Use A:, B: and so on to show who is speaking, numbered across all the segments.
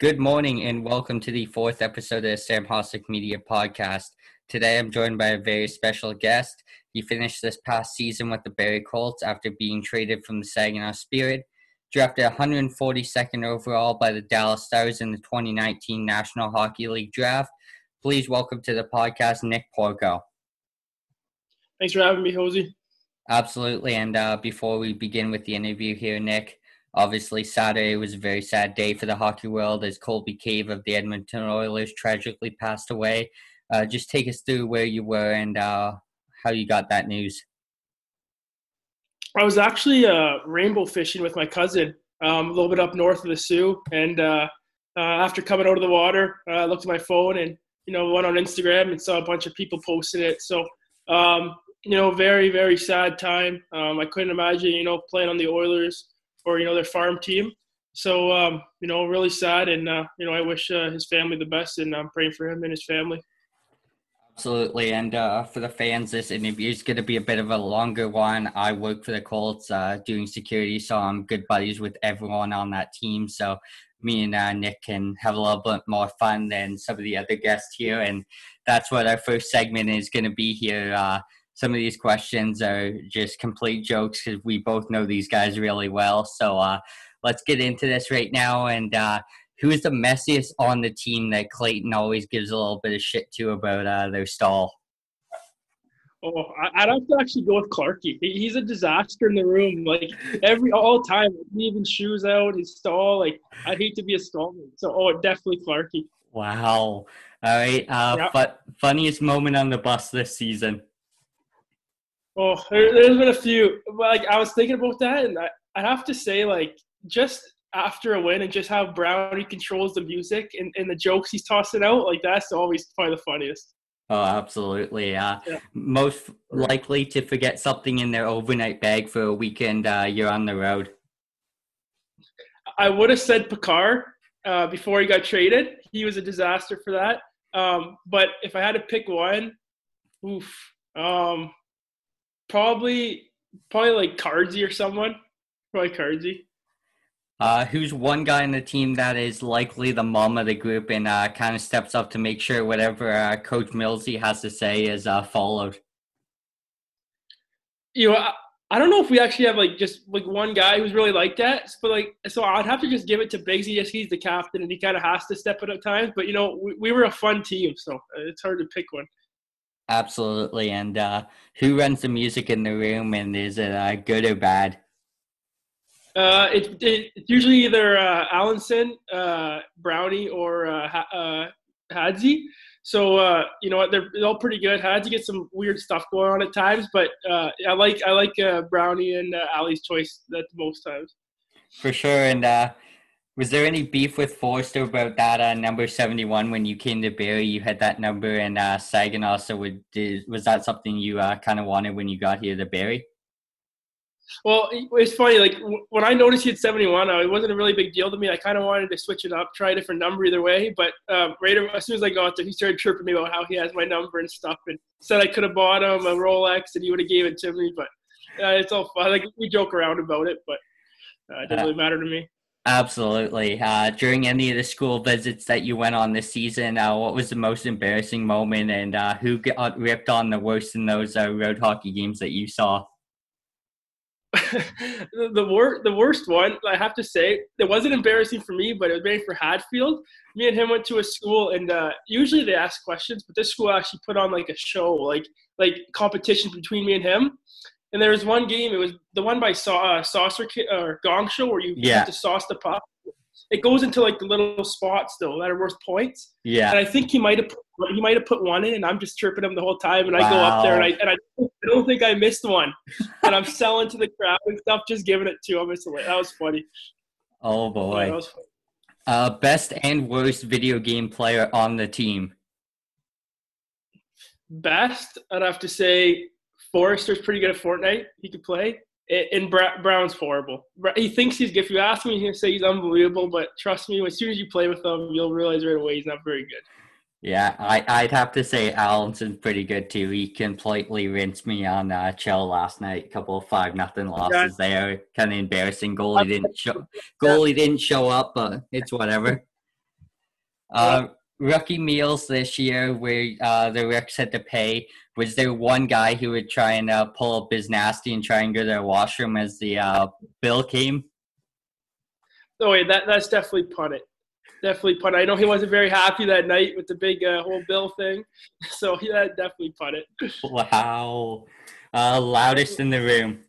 A: Good morning and welcome to the fourth episode of the Sam Hossack Media Podcast. Today I'm joined by a very special guest. He finished this past season with the Barrie Colts after being traded from the Saginaw Spirit. Drafted 142nd overall by the Dallas Stars in the 2019 National Hockey League Draft. Please welcome to the podcast Nick Porco.
B: Thanks for having me, Hosey.
A: Absolutely. And uh, before we begin with the interview here, Nick, obviously Saturday was a very sad day for the hockey world as Colby Cave of the Edmonton Oilers tragically passed away. Uh, just take us through where you were and uh, how you got that news.
B: I was actually uh, rainbow fishing with my cousin um, a little bit up north of the Soo. and uh, uh, after coming out of the water, uh, I looked at my phone and you know went on Instagram and saw a bunch of people posting it. So um, you know, very very sad time. Um, I couldn't imagine you know playing on the Oilers or you know their farm team. So um, you know, really sad, and uh, you know, I wish uh, his family the best, and I'm praying for him and his family.
A: Absolutely, and uh, for the fans, this interview is going to be a bit of a longer one. I work for the Colts uh, doing security, so I'm good buddies with everyone on that team. So me and uh, Nick can have a little bit more fun than some of the other guests here, and that's what our first segment is going to be here. Some of these questions are just complete jokes because we both know these guys really well. So uh, let's get into this right now. And uh, who is the messiest on the team that Clayton always gives a little bit of shit to about uh, their stall?
B: Oh, I'd have to actually go with Clarky. He's a disaster in the room. Like every all time, leaving shoes out, his stall. Like I hate to be a stallman. So, oh, definitely Clarky.
A: Wow. All right. Uh, yeah. But funniest moment on the bus this season.
B: Oh, there, has been a few. Like I was thinking about that, and I, I have to say, like just after a win, and just how Brownie controls the music and, and the jokes he's tossing out, like that's always probably the funniest.
A: Oh, absolutely. Uh, yeah. Most likely to forget something in their overnight bag for a weekend. Uh, you're on the road.
B: I would have said Picard uh, before he got traded. He was a disaster for that. Um, but if I had to pick one, oof. Um, probably probably like Cardsy or someone. Probably Cardsy.
A: Uh, who's one guy in the team that is likely the mom of the group and uh, kind of steps up to make sure whatever uh, Coach Millsy has to say is uh, followed?
B: You know, I, I, don't know if we actually have like just like one guy who's really like that, but like so I'd have to just give it to Biggsy. Yes, he's the captain and he kind of has to step it at times. But you know, we, we were a fun team, so it's hard to pick one.
A: Absolutely. And uh, who runs the music in the room, and is it uh, good or bad?
B: Uh, it, it, it's usually either uh, Allenson, uh, Brownie, or uh, uh, Hadzi. So uh, you know what, they're, they're all pretty good. Hadzi gets some weird stuff going on at times, but uh, I like I like uh, Brownie and uh, Ali's choice at most times.
A: For sure, and uh, was there any beef with Foerster about that uh, number 71 when you came to Barrie? You had that number and uh, Saginaw. So would, did, was that something you uh, kind of wanted when you got here to Barrie?
B: Well, it's funny. Like when I noticed he had 71, uh, it wasn't a really big deal to me. I kind of wanted to switch it up, try a different number either way. But um, right as soon as I got there, he started chirping me about how he has my number and stuff, and said I could have bought him a Rolex and he would have gave it to me. But uh, it's all fun. Like we joke around about it, but uh, it doesn't really matter to me.
A: Absolutely. Uh, during any of the school visits that you went on this season, uh, what was the most embarrassing moment, and uh, who got ripped on the worst in those uh, road hockey games that you saw?
B: the, worst, the worst one, I have to say, it wasn't embarrassing for me, but it was very for Hadfield. Me and him went to a school, and uh, usually they ask questions, but this school actually put on like a show, like like competition between me and him. And there was one game. It was the one by Sa- uh, Saucer or Gong Show where you yeah. have to sauce the puck. It goes into like the little spots though that are worth points.
A: Yeah.
B: And I think he might have he might have put one in, and I'm just chirping him the whole time. And wow. I go up there, and I and I, I don't think I missed one. and I'm selling to the crowd and stuff, just giving it to him. It's that was funny.
A: Oh boy. Yeah, uh, best and worst video game player on the team.
B: Best, I'd have to say Foerster's pretty good at Fortnite. He could play. And Brown's horrible. He thinks he's good. If you ask me, he'll say he's unbelievable. But trust me, as soon as you play with him, you'll realize right away he's not very good.
A: Yeah, I, would have to say Allison's pretty good too. He completely rinsed me on uh, Chel last night. A couple of five nothing losses yeah. there. Kind of embarrassing. Goalie didn't show. Goalie didn't show up, but it's whatever. Uh, rookie meals this year where uh, the Ricks had to pay. Was there one guy who would try and uh, pull up his nasty and try and go to the washroom as the uh, bill came?
B: Oh, wait, that, that's definitely punted. Definitely punted. I know he wasn't very happy that night with the big uh, whole bill thing. So yeah, definitely punted.
A: Wow. Uh, loudest in the room.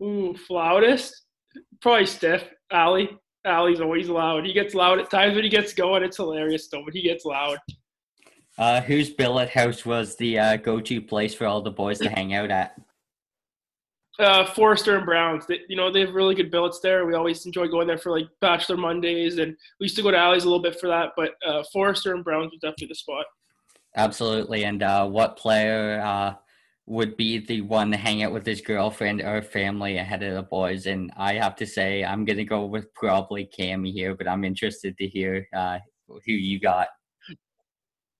B: Ooh, loudest? Probably Steph. Ali. Ali's always loud. He gets loud at times when he gets going. It's hilarious though, but he gets loud.
A: Uh, whose billet house was the uh, go-to place for all the boys to hang out at?
B: Uh, Foerster and Browns. They, you know, they have really good billets there. We always enjoy going there for like Bachelor Mondays, and we used to go to Ali's a little bit for that. But uh, Foerster and Browns was definitely the spot.
A: Absolutely. And uh, what player uh, would be the one to hang out with his girlfriend or family ahead of the boys? And I have to say, I'm going to go with probably Cammy here, but I'm interested to hear uh, who you got.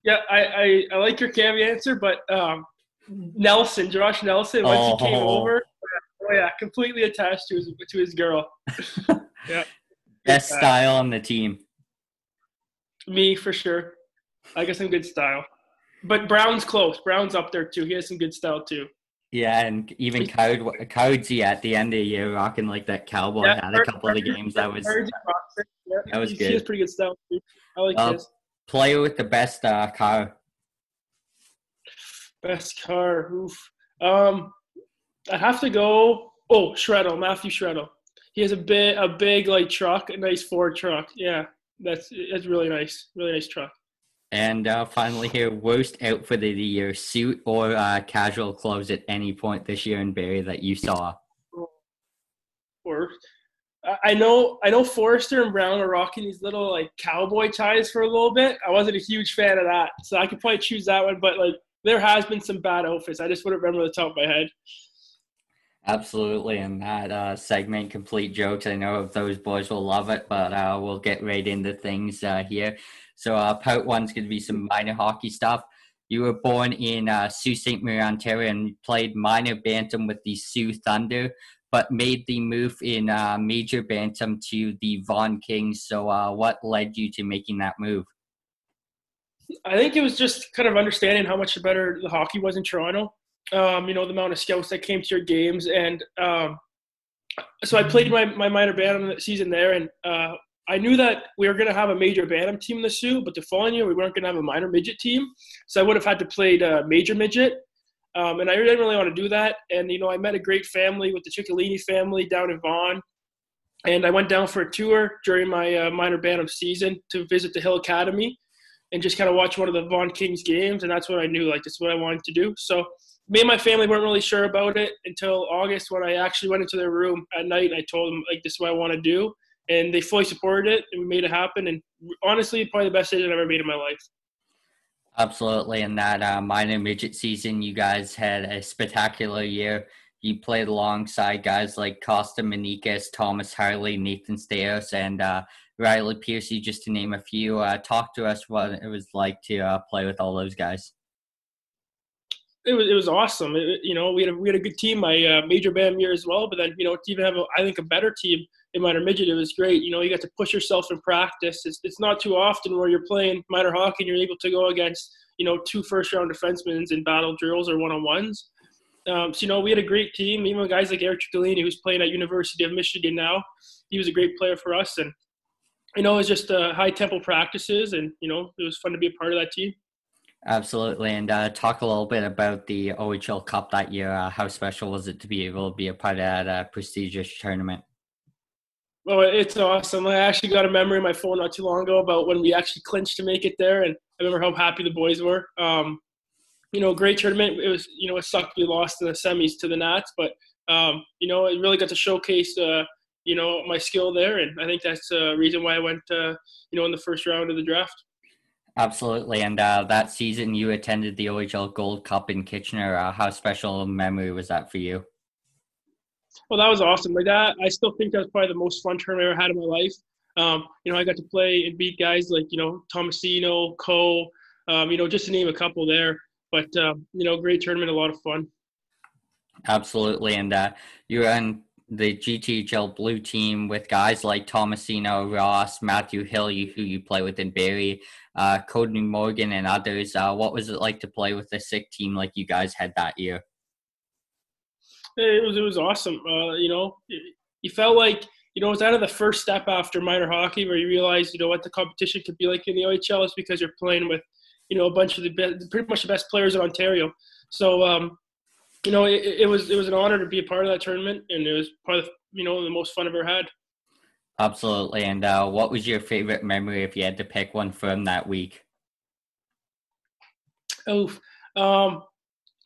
B: Yeah, I, I, I like your Cammy answer, but um, Nelson, Josh Nelson, once oh. he came oh. over, oh yeah, completely attached to his to his girl.
A: yeah, best style on the team.
B: Me for sure. I guess I'm good style but Brown's close. Brown's up there too. He has some good style too.
A: Yeah, and even Code Codesy at the end of the year rocking like that cowboy yeah, had a couple of the games that was yeah, that was good. He
B: has pretty good style too. I like uh, his.
A: Player with the best uh, car.
B: Best car. Oof. Um, I have to go. Oh, Shreddle, Matthew Shreddle. He has a big, a big like truck, a nice Ford truck. Yeah, that's that's really nice, really nice truck.
A: And uh, finally, here, worst outfit of the year, suit or uh, casual clothes at any point this year in Barrie that you saw.
B: Worst. I know, I know. Foerster and Brown are rocking these little like cowboy ties for a little bit. I wasn't a huge fan of that, so I could probably choose that one. But like, there has been some bad outfits. I just wouldn't remember the top of my head.
A: Absolutely, and that uh, segment, complete jokes. I know those boys will love it, but uh, we'll get right into things uh, here. So uh, part one's going to be some minor hockey stuff. You were born in uh, Sault Ste. Marie, Ontario, and played minor bantam with the Soo Thunder, but made the move in uh, major bantam to the Vaughan Kings. So, uh, what led you to making that move?
B: I think it was just kind of understanding how much better the hockey was in Toronto. Um, you know, the amount of scouts that came to your games. And um, so I played my, my minor bantam season there. And uh, I knew that we were going to have a major Bantam team in the Soo, but the following year we weren't going to have a minor midget team. So I would have had to play a major midget. Um, and I didn't really want to do that. And, you know, I met a great family with the Ciccolini family down in Vaughan. And I went down for a tour during my uh, minor Bantam season to visit the Hill Academy and just kind of watch one of the Vaughan Kings games. And that's what I knew, like, this is what I wanted to do. So me and my family weren't really sure about it until August when I actually went into their room at night and I told them, like, this is what I want to do and they fully supported it, and we made it happen. And honestly, probably the best decision I've ever made in my life.
A: Absolutely, in that uh, minor midget season, you guys had a spectacular year. You played alongside guys like Costa Manikas, Thomas Harley, Nathan Staios, and uh, Riley Piercy, just to name a few. Uh, talk to us what it was like to uh, play with all those guys.
B: It was, it was awesome. It, you know, we had a, we had a good team my uh, major band year as well, but then you know to even have a, I think a better team in minor midget, it was great. You know, you got to push yourself in practice. It's, it's not too often where you're playing minor hockey and you're able to go against, you know, two first round defensemen in battle drills or one on ones. Um, so, you know, we had a great team. Even guys like Eric Ciccolini, who's playing at University of Michigan now, he was a great player for us. And, you know, it was just uh, high tempo practices and, you know, it was fun to be a part of that team.
A: Absolutely. And uh, talk a little bit about the OHL Cup that year. Uh, how special was it to be able to be a part of that uh, prestigious tournament?
B: Well, it's awesome. I actually got a memory on my phone not too long ago about when we actually clinched to make it there, and I remember how happy the boys were. Um, you know, great tournament. It was, you know, it sucked we lost in the semis to the Nats, but um, you know, it really got to showcase, uh, you know, my skill there, and I think that's the reason why I went, uh, you know, in the first round of the draft.
A: Absolutely, and uh, that season you attended the OHL Gold Cup in Kitchener. Uh, how special a memory was that for you?
B: Well, that was awesome. Like that, I still think that was probably the most fun tournament I ever had in my life. Um, you know, I got to play and beat guys like you know Tomasino, Co. Um, you know, just to name a couple there. But um, you know, great tournament, a lot of fun.
A: Absolutely, and uh, you were in the GTHL blue team with guys like Tomasino, Ross, Matthew Hill, who you play with in Barrie, uh, Cody Morgan, and others. Uh, what was it like to play with a sick team like you guys had that year?
B: It was it was awesome. Uh, you know, you felt like you know, it's kind of the first step after minor hockey where you realize, you know, what the competition could be like in the OHL is because you're playing with, you know, a bunch of the best, pretty much the best players in Ontario. So, um, you know, it, it, was it was an honor to be a part of that tournament, and it was part of you know the most fun I've ever had.
A: Absolutely. And uh, what was your favorite memory if you had to pick one from that week?
B: Oh, um,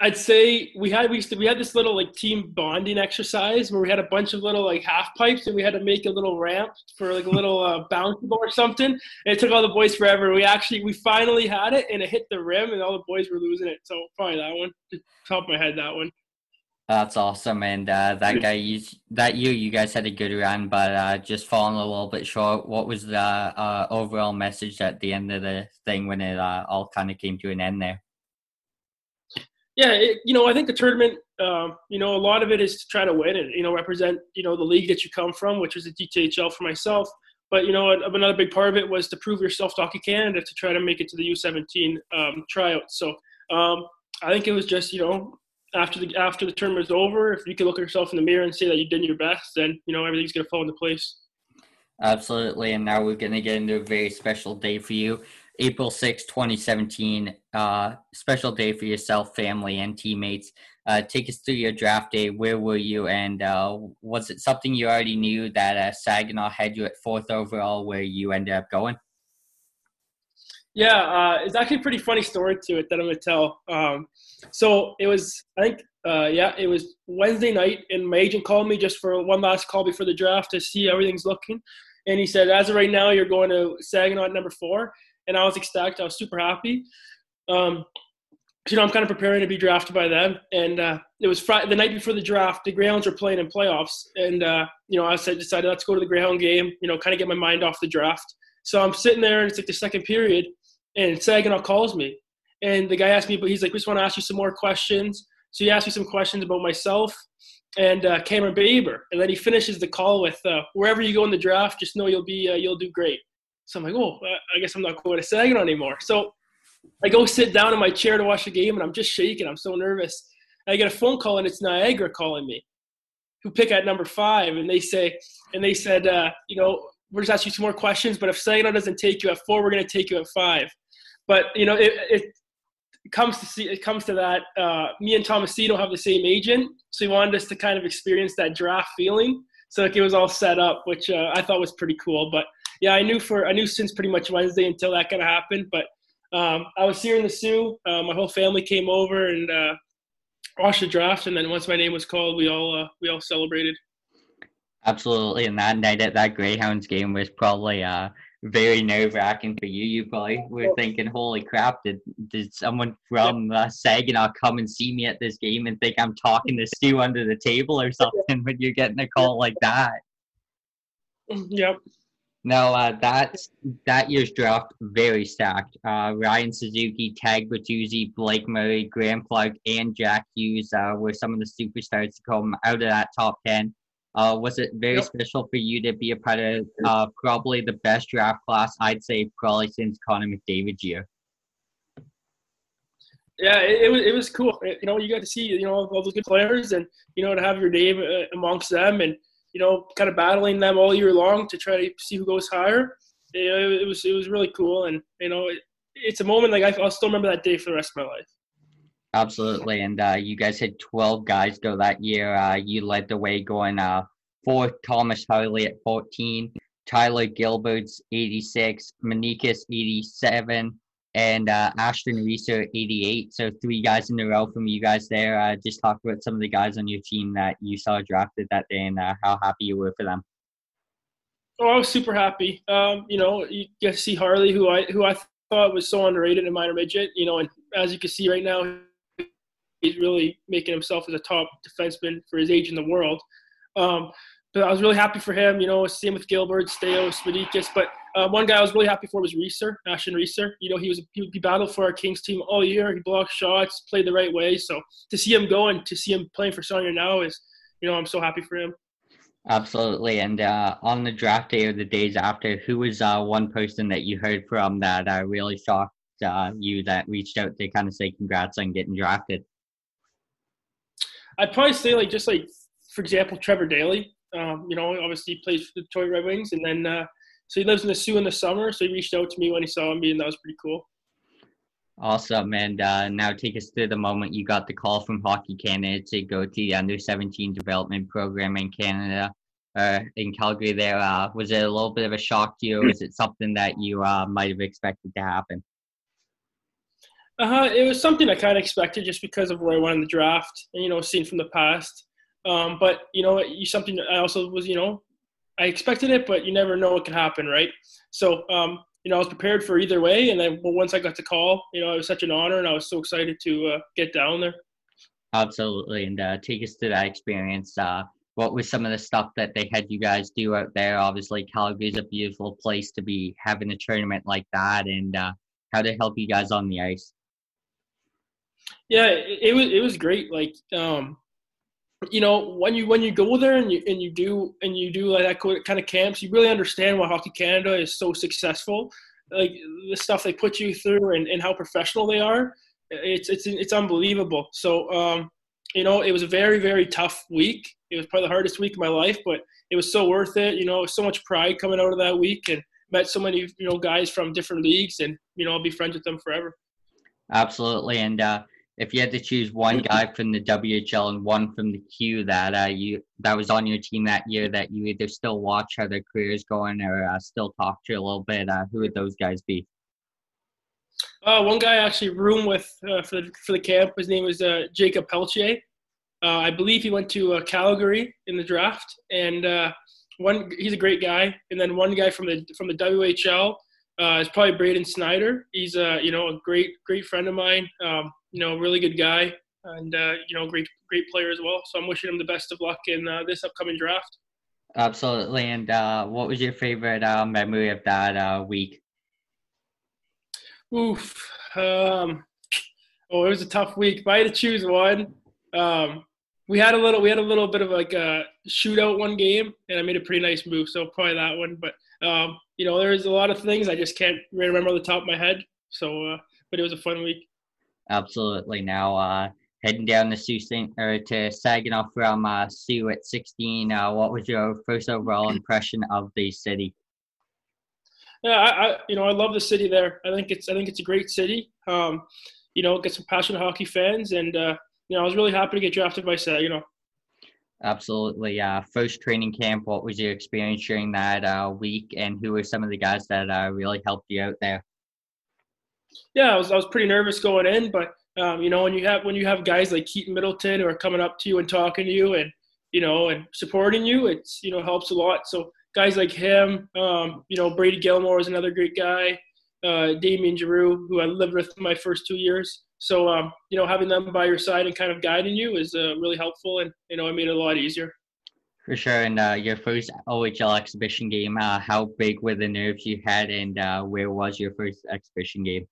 B: I'd say we had we used to, we had this little like team bonding exercise where we had a bunch of little like half pipes and we had to make a little ramp for like a little uh, bouncy ball or something. And it took all the boys forever. We actually we finally had it and it hit the rim and all the boys were losing it. So probably that one. Just top of my head, that one.
A: That's awesome, and uh, that guy, you, that year you guys had a good run, but uh, just falling a little bit short. What was the uh, overall message at the end of the thing when it uh, all kind of came to an end there?
B: Yeah, it, you know, I think the tournament, um, you know, a lot of it is to try to win and you know represent you know the league that you come from, which was the GTHL for myself. But you know, another big part of it was to prove yourself to Hockey Canada to try to make it to the U17 um, tryouts. So um, I think it was just you know after the after the tournament was over, if you can look at yourself in the mirror and say that you did your best, then you know everything's gonna fall into place.
A: Absolutely, and now we're gonna get into a very special day for you. April 6, 2017, uh, special day for yourself, family, and teammates. Uh, take us through your draft day. Where were you? And uh, was it something you already knew that uh, Saginaw had you at fourth overall where you ended up going?
B: Yeah, uh, it's actually a pretty funny story to it that I'm going to tell. Um, so it was, I think, uh, yeah, it was Wednesday night, and my agent called me just for one last call before the draft to see everything's looking. And he said, as of right now, you're going to Saginaw at number four and I was ecstatic. I was super happy. Um, you know, I'm kind of preparing to be drafted by them. And uh, it was Friday, the night before the draft. The Greyhounds were playing in playoffs, and uh, you know, I said, decided let's go to the Greyhound game. You know, kind of get my mind off the draft. So I'm sitting there, and it's like the second period, and Saginaw calls me, and the guy asked me, but he's like, we just want to ask you some more questions. So he asked me some questions about myself and uh, Cameron Baber, and then he finishes the call with, uh, "Wherever you go in the draft, just know you'll be uh, you'll do great." So I'm like, oh, I guess I'm not going to Saginaw anymore. So I go sit down in my chair to watch the game, and I'm just shaking. I'm so nervous. And I get a phone call, and it's Niagara calling me, who pick at number five, and they say, and they said, uh, you know, we're just asking you some more questions, but if Saginaw doesn't take you at four, we're going to take you at five. But you know, it, it comes to see it comes to that. Uh, me and Tomasino have the same agent, so he wanted us to kind of experience that draft feeling. So like it was all set up, which uh, I thought was pretty cool. But yeah, I knew for I knew since pretty much Wednesday until that kind of happened. But um, I was here in the Soo. Uh, my whole family came over and uh, watched the draft, and then once my name was called, we all uh, we all celebrated.
A: Absolutely, and that night at that Greyhounds game was probably uh, very nerve wracking for you. You probably were thinking, "Holy crap! Did did someone from uh, Saginaw come and see me at this game and think I'm talking to Stu under the table or something?" When you're getting a call like that.
B: Yep.
A: No, uh, that's that year's draft very stacked. Uh, Ryan Suzuki, Tag Bertuzzi, Blake Murray, Graeme Clarke, and Jack Hughes uh, were some of the superstars to come out of that top ten. Uh, was it very yep. special for you to be a part of uh, probably the best draft class? I'd say probably since Connor McDavid's year.
B: Yeah, it, it was it was cool. You know, you got to see you know all those good players, and you know to have your name uh, amongst them, and you know, kind of battling them all year long to try to see who goes higher. It, it was it was really cool, and you know, it, it's a moment like I, will still remember that day for the rest of my life.
A: Absolutely, and uh, you guys had twelve guys go that year. Uh, you led the way, going uh, fourth. Thomas Harley at fourteen, Tyler Gilbert's eighty-six, Manikas eighty-seven, and uh, Ashton Reeser 88. So three guys in a row from you guys there. Uh, just talk about some of the guys on your team that you saw drafted that day and uh, how happy you were for them.
B: Oh, I was super happy. Um, you know, you get to see Harley, who I who I thought was so underrated in minor midget. You know, and as you can see right now, he's really making himself as a top defenseman for his age in the world. Um, I was really happy for him. You know, same with Gilbert, Staios, Manikas. But uh, one guy I was really happy for was Reeser, Ashton Reeser. You know, he was he, he battled for our Kings team all year. He blocked shots, played the right way. So to see him go and to see him playing for Sarnia now is, you know, I'm so happy for him.
A: Absolutely. And uh, on the draft day or the days after, who was uh, one person that you heard from that uh, really shocked uh, you that reached out to kind of say congrats on getting drafted?
B: I'd probably say like just like for example Trevor Daley. Um, you know, obviously he plays for the Detroit Red Wings, and then uh, so he lives in the Soo in the summer. So he reached out to me when he saw me, and that was pretty cool.
A: Awesome. And uh, now take us through the moment you got the call from Hockey Canada to go to the under 17 development program in Canada, uh, in Calgary. There uh, was it a little bit of a shock to you? Was it something that you uh, might have expected to happen?
B: Uh, it was something I kind of expected just because of where I went in the draft, and you know, seen from the past. Um, but you know, you something I also was, you know, I expected it, but you never know what can happen, right? So, um, you know, I was prepared for either way, and then once I got the call, you know, it was such an honor, and I was so excited to uh, get down there.
A: Absolutely, and uh, take us to that experience. Uh, what was some of the stuff that they had you guys do out there? Obviously, Calgary is a beautiful place to be having a tournament like that, and uh, how to help you guys on the ice.
B: Yeah, it, it was it was great. Like, um, you know, when you when you go there and you and you do and you do like that kind of camps, you really understand why Hockey Canada is so successful. Like the stuff they put you through and, and how professional they are, it's it's it's unbelievable. So, um, you know, it was a very very tough week. It was probably the hardest week of my life, but it was so worth it. You know, so much pride coming out of that week, and met so many you know guys from different leagues, and you know, I'll be friends with them forever.
A: Absolutely, and uh, if you had to choose one guy from the WHL and one from the Q that uh, you that was on your team that year that you either still watch how their careers going or uh, still talk to a little bit, uh, who would those guys be?
B: Uh, one guy I actually room with uh, for the for the camp. His name was uh, Jacob Pelletier. Uh, I believe he went to uh, Calgary in the draft, and uh, one he's a great guy. And then one guy from the from the WHL uh, is probably Braden Snyder. He's a you know a great great friend of mine. Um, you know, really good guy, and uh, you know, great great player as well. So I'm wishing him the best of luck in uh, this upcoming draft.
A: Absolutely. And uh, what was your favorite uh, memory of that uh, week?
B: Oof. Um, oh, it was a tough week. If I had to choose one, um, we had a little we had a little bit of like a shootout one game, and I made a pretty nice move. So probably that one. But um, you know, there's a lot of things I just can't remember on the top of my head. So, uh, but it was a fun week.
A: Absolutely. Now, uh, heading down to Sault or to Saginaw from uh, Soo at 16. Uh, what was your first overall impression of the city?
B: Yeah, I, I, you know I love the city there. I think it's I think it's a great city. Um, you know, get some passionate hockey fans, and uh, you know I was really happy to get drafted by Saginaw.
A: Absolutely. Uh, first training camp. What was your experience during that uh, week, and who were some of the guys that uh, really helped you out there?
B: Yeah, I was I was pretty nervous going in, but um, you know when you have when you have guys like Keaton Middleton who are coming up to you and talking to you and you know and supporting you, it's you know helps a lot. So guys like him, um, you know Brady Gilmore is another great guy. Uh, Damien Giroux, who I lived with my first two years. So um, you know having them by your side and kind of guiding you is uh, really helpful, and you know it made it a lot easier.
A: For sure. And uh, your first OHL exhibition game, uh, how big were the nerves you had, and uh, where was your first exhibition game?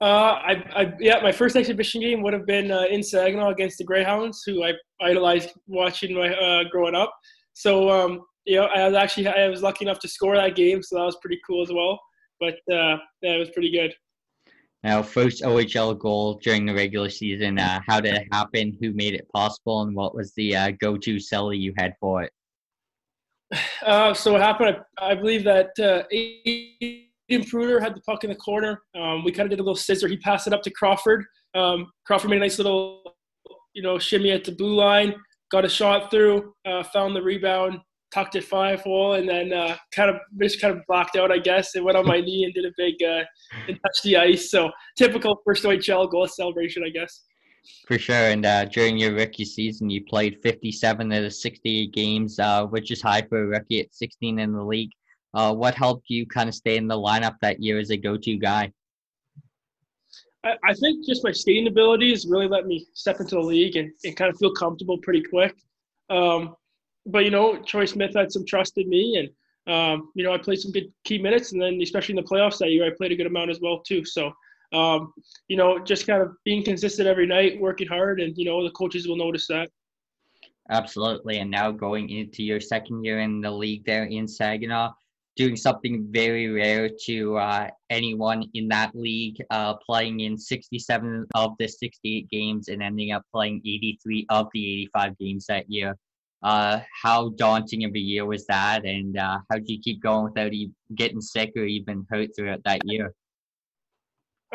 B: Uh, I, I, yeah, my first exhibition game would have been uh, in Saginaw against the Greyhounds, who I idolized watching my uh, growing up. So, um, you know, I was actually I was lucky enough to score that game, so that was pretty cool as well. But uh, yeah, it was pretty good.
A: Now, first OHL goal during the regular season. Uh, how did it happen? Who made it possible? And what was the uh, go-to celly you had for it?
B: Uh, so what happened? I, I believe that uh, Impruder had the puck in the corner. Um, we kind of did a little scissor. He passed it up to Crawford. Um, Crawford made a nice little, you know, shimmy at the blue line, got a shot through, uh, found the rebound, tucked it five hole, and then uh, kind of just kind of blocked out, I guess. It went on my knee and did a big uh, and touched the ice. So typical first OHL goal celebration, I guess.
A: For sure. And uh, during your rookie season, you played 57 of the 68 games, uh, which is high for a rookie at 16 in the league. Uh, what helped you kind of stay in the lineup that year as a go-to guy?
B: I, I think just my skating abilities really let me step into the league and, and kind of feel comfortable pretty quick. Um, but you know, Troy Smith had some trust in me, and um, you know, I played some good key minutes, and then especially in the playoffs that year, I played a good amount as well too. So, um, you know, just kind of being consistent every night, working hard, and you know, the coaches will notice that.
A: Absolutely. And now going into your second year in the league there in Saginaw, doing something very rare to uh, anyone in that league, uh, playing in 67 of the 68 games and ending up playing 83 of the 85 games that year. Uh, how daunting of a year was that, and uh, how did you keep going without even getting sick or even hurt throughout that year?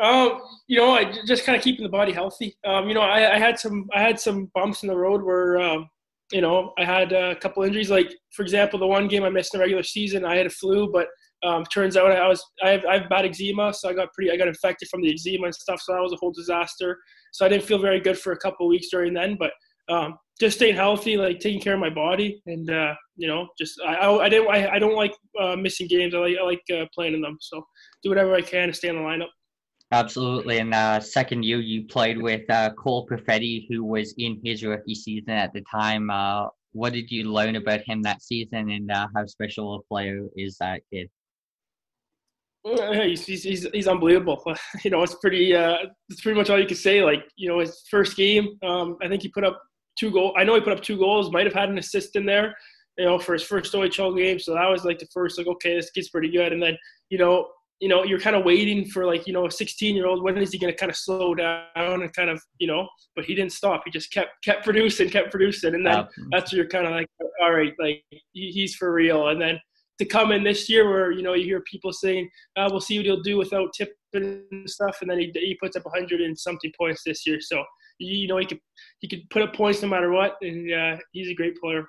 B: Um, you know, I just kind of keeping the body healthy. Um, you know, I, I, had some I had some bumps in the road where um, you know I had a couple injuries. Like for example, the one game I missed in the regular season, I had a flu, but um, turns out I was I have, I have bad eczema, so I got pretty I got infected from the eczema and stuff. So that was a whole disaster. So I didn't feel very good for a couple weeks during then, but um, just staying healthy, like taking care of my body, and uh, you know, just I I, I didn't I, I don't like uh, missing games. I like I like uh, playing in them. So do whatever I can to stay in the lineup.
A: Absolutely. And uh, second year, you played with uh, Cole Perfetti, who was in his rookie season at the time. Uh, what did you learn about him that season, and uh, how special a player is that kid?
B: He's, he's, he's unbelievable. You know, it's pretty. Uh, it's pretty much all you can say. Like, you know, his first game, um, I think he put up two goals. I know he put up two goals. Might have had an assist in there. You know, for his first OHL game. So that was like the first, like, okay, this kid's pretty good. And then, you know, you know, you're kind of waiting for like, you know, a 16 year old, when is he going to kind of slow down and kind of, you know, but he didn't stop. He just kept, kept producing, kept producing. And then that's where you're kind of like, all right, like he's for real. And then to come in this year where, you know, you hear people saying, uh, we'll see what he'll do without tipping and stuff. And then he, he puts up 100 and something points this year. So, you know, he could, he could put up points no matter what. And uh, he's a great player.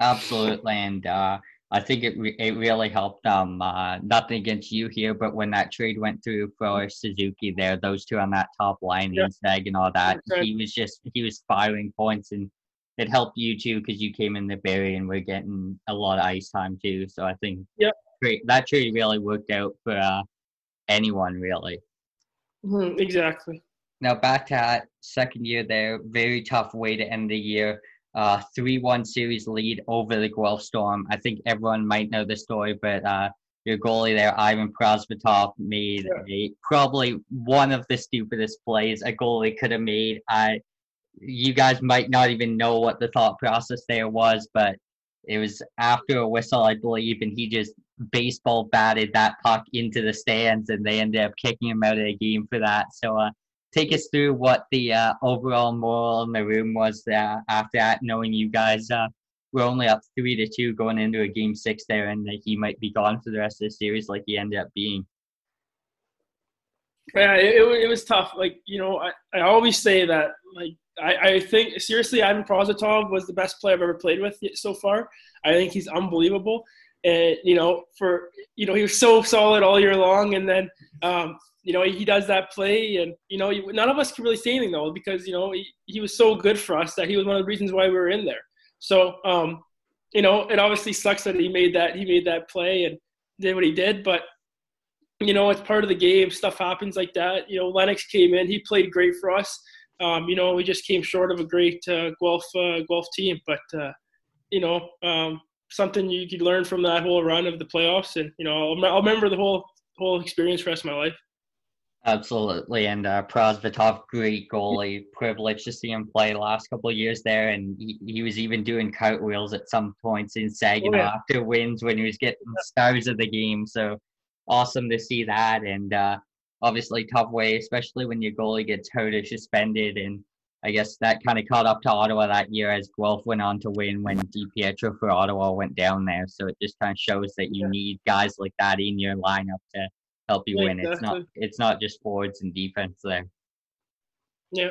A: Absolutely. And, uh, I think it re- it really helped. Um, uh, nothing against you here, but when that trade went through for Suzuki, there, those two on that top line, yeah. and all that, okay. he was just he was firing points, and it helped you too because you came in the Barrie and we're getting a lot of ice time too. So I think
B: yeah,
A: that trade really worked out for uh, anyone really.
B: Mm-hmm, exactly.
A: Now back to that second year there, very tough way to end the year uh, 3-1 series lead over the Guelph Storm. I think everyone might know the story, but uh, your goalie there, Ivan Prosvetov, made a, probably one of the stupidest plays a goalie could have made. I, you guys might not even know what the thought process there was, but it was after a whistle, I believe, and he just baseball batted that puck into the stands, and they ended up kicking him out of the game for that. So uh, take us through what the uh, overall moral in the room was uh, after that, knowing you guys uh, were only up three to two going into a game six there, and that he might be gone for the rest of the series, like he ended up being.
B: Yeah, it, it was tough. Like you know, I, I always say that like I, I think seriously, Ivan Prosvetov was the best player I've ever played with so far. I think he's unbelievable, and you know, for you know, he was so solid all year long, and then um, you know, he does that play, and you know, none of us can really say anything though because you know he, he was so good for us that he was one of the reasons why we were in there. So, um, you know, it obviously sucks that he made that he made that play and did what he did, but you know, it's part of the game. Stuff happens like that. You know, Lennox came in, he played great for us. Um, you know, we just came short of a great uh, Guelph uh, Guelph team, but uh, you know, um, something you could learn from that whole run of the playoffs, and you know, I'll, I'll remember the whole whole experience for the rest of my life.
A: Absolutely, and uh, Prosvetov, great goalie. Privileged to see him play the last couple of years there, and he, he was even doing cartwheels at some points in Saginaw oh, yeah. after wins when he was getting stars of the game. So awesome to see that, and uh, obviously tough way, especially when your goalie gets hurt or suspended. And I guess that kind of caught up to Ottawa that year as Guelph went on to win when DiPietro for Ottawa went down there. So it just kind of shows that you yeah. need guys like that in your lineup to help you yeah, win. Exactly. It's not it's not just forwards and defense there.
B: Yeah.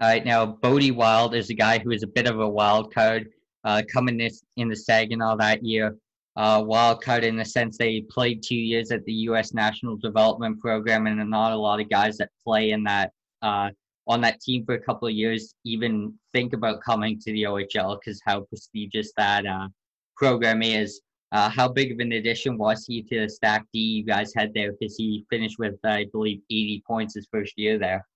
A: All right, now Bode Wilde is a guy who is a bit of a wild card, uh, coming this in the Saginaw that year. Uh, wild card in the sense they played two years at the U.S. National Development Program, and not a lot of guys that play in that uh, on that team for a couple of years even think about coming to the OHL because how prestigious that uh, program is. Uh, how big of an addition was he to the stack D you guys had there? Because he finished with, I believe, 80 points his first year there.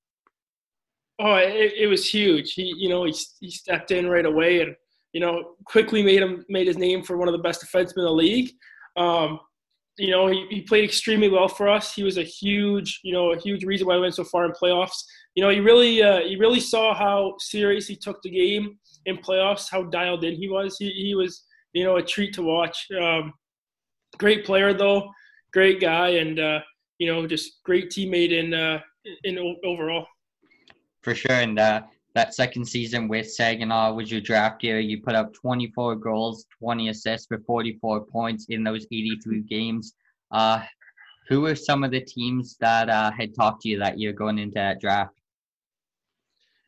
B: Oh, it, it was huge. He, you know, he, he stepped in right away and, you know, quickly made him made his name for one of the best defensemen in the league. Um, you know, he, he played extremely well for us. He was a huge, you know, a huge reason why we went so far in playoffs. You know, he really, uh, he really saw how serious he took the game in playoffs, how dialed in he was. He, he was, you know, a treat to watch. Um, great player though, great guy, and uh, you know, just great teammate in uh, in overall.
A: For sure, and uh, that second season with Saginaw was your draft year. You put up 24 goals, 20 assists for 44 points in those 83 games. Uh, who were some of the teams that uh, had talked to you that year going into that draft?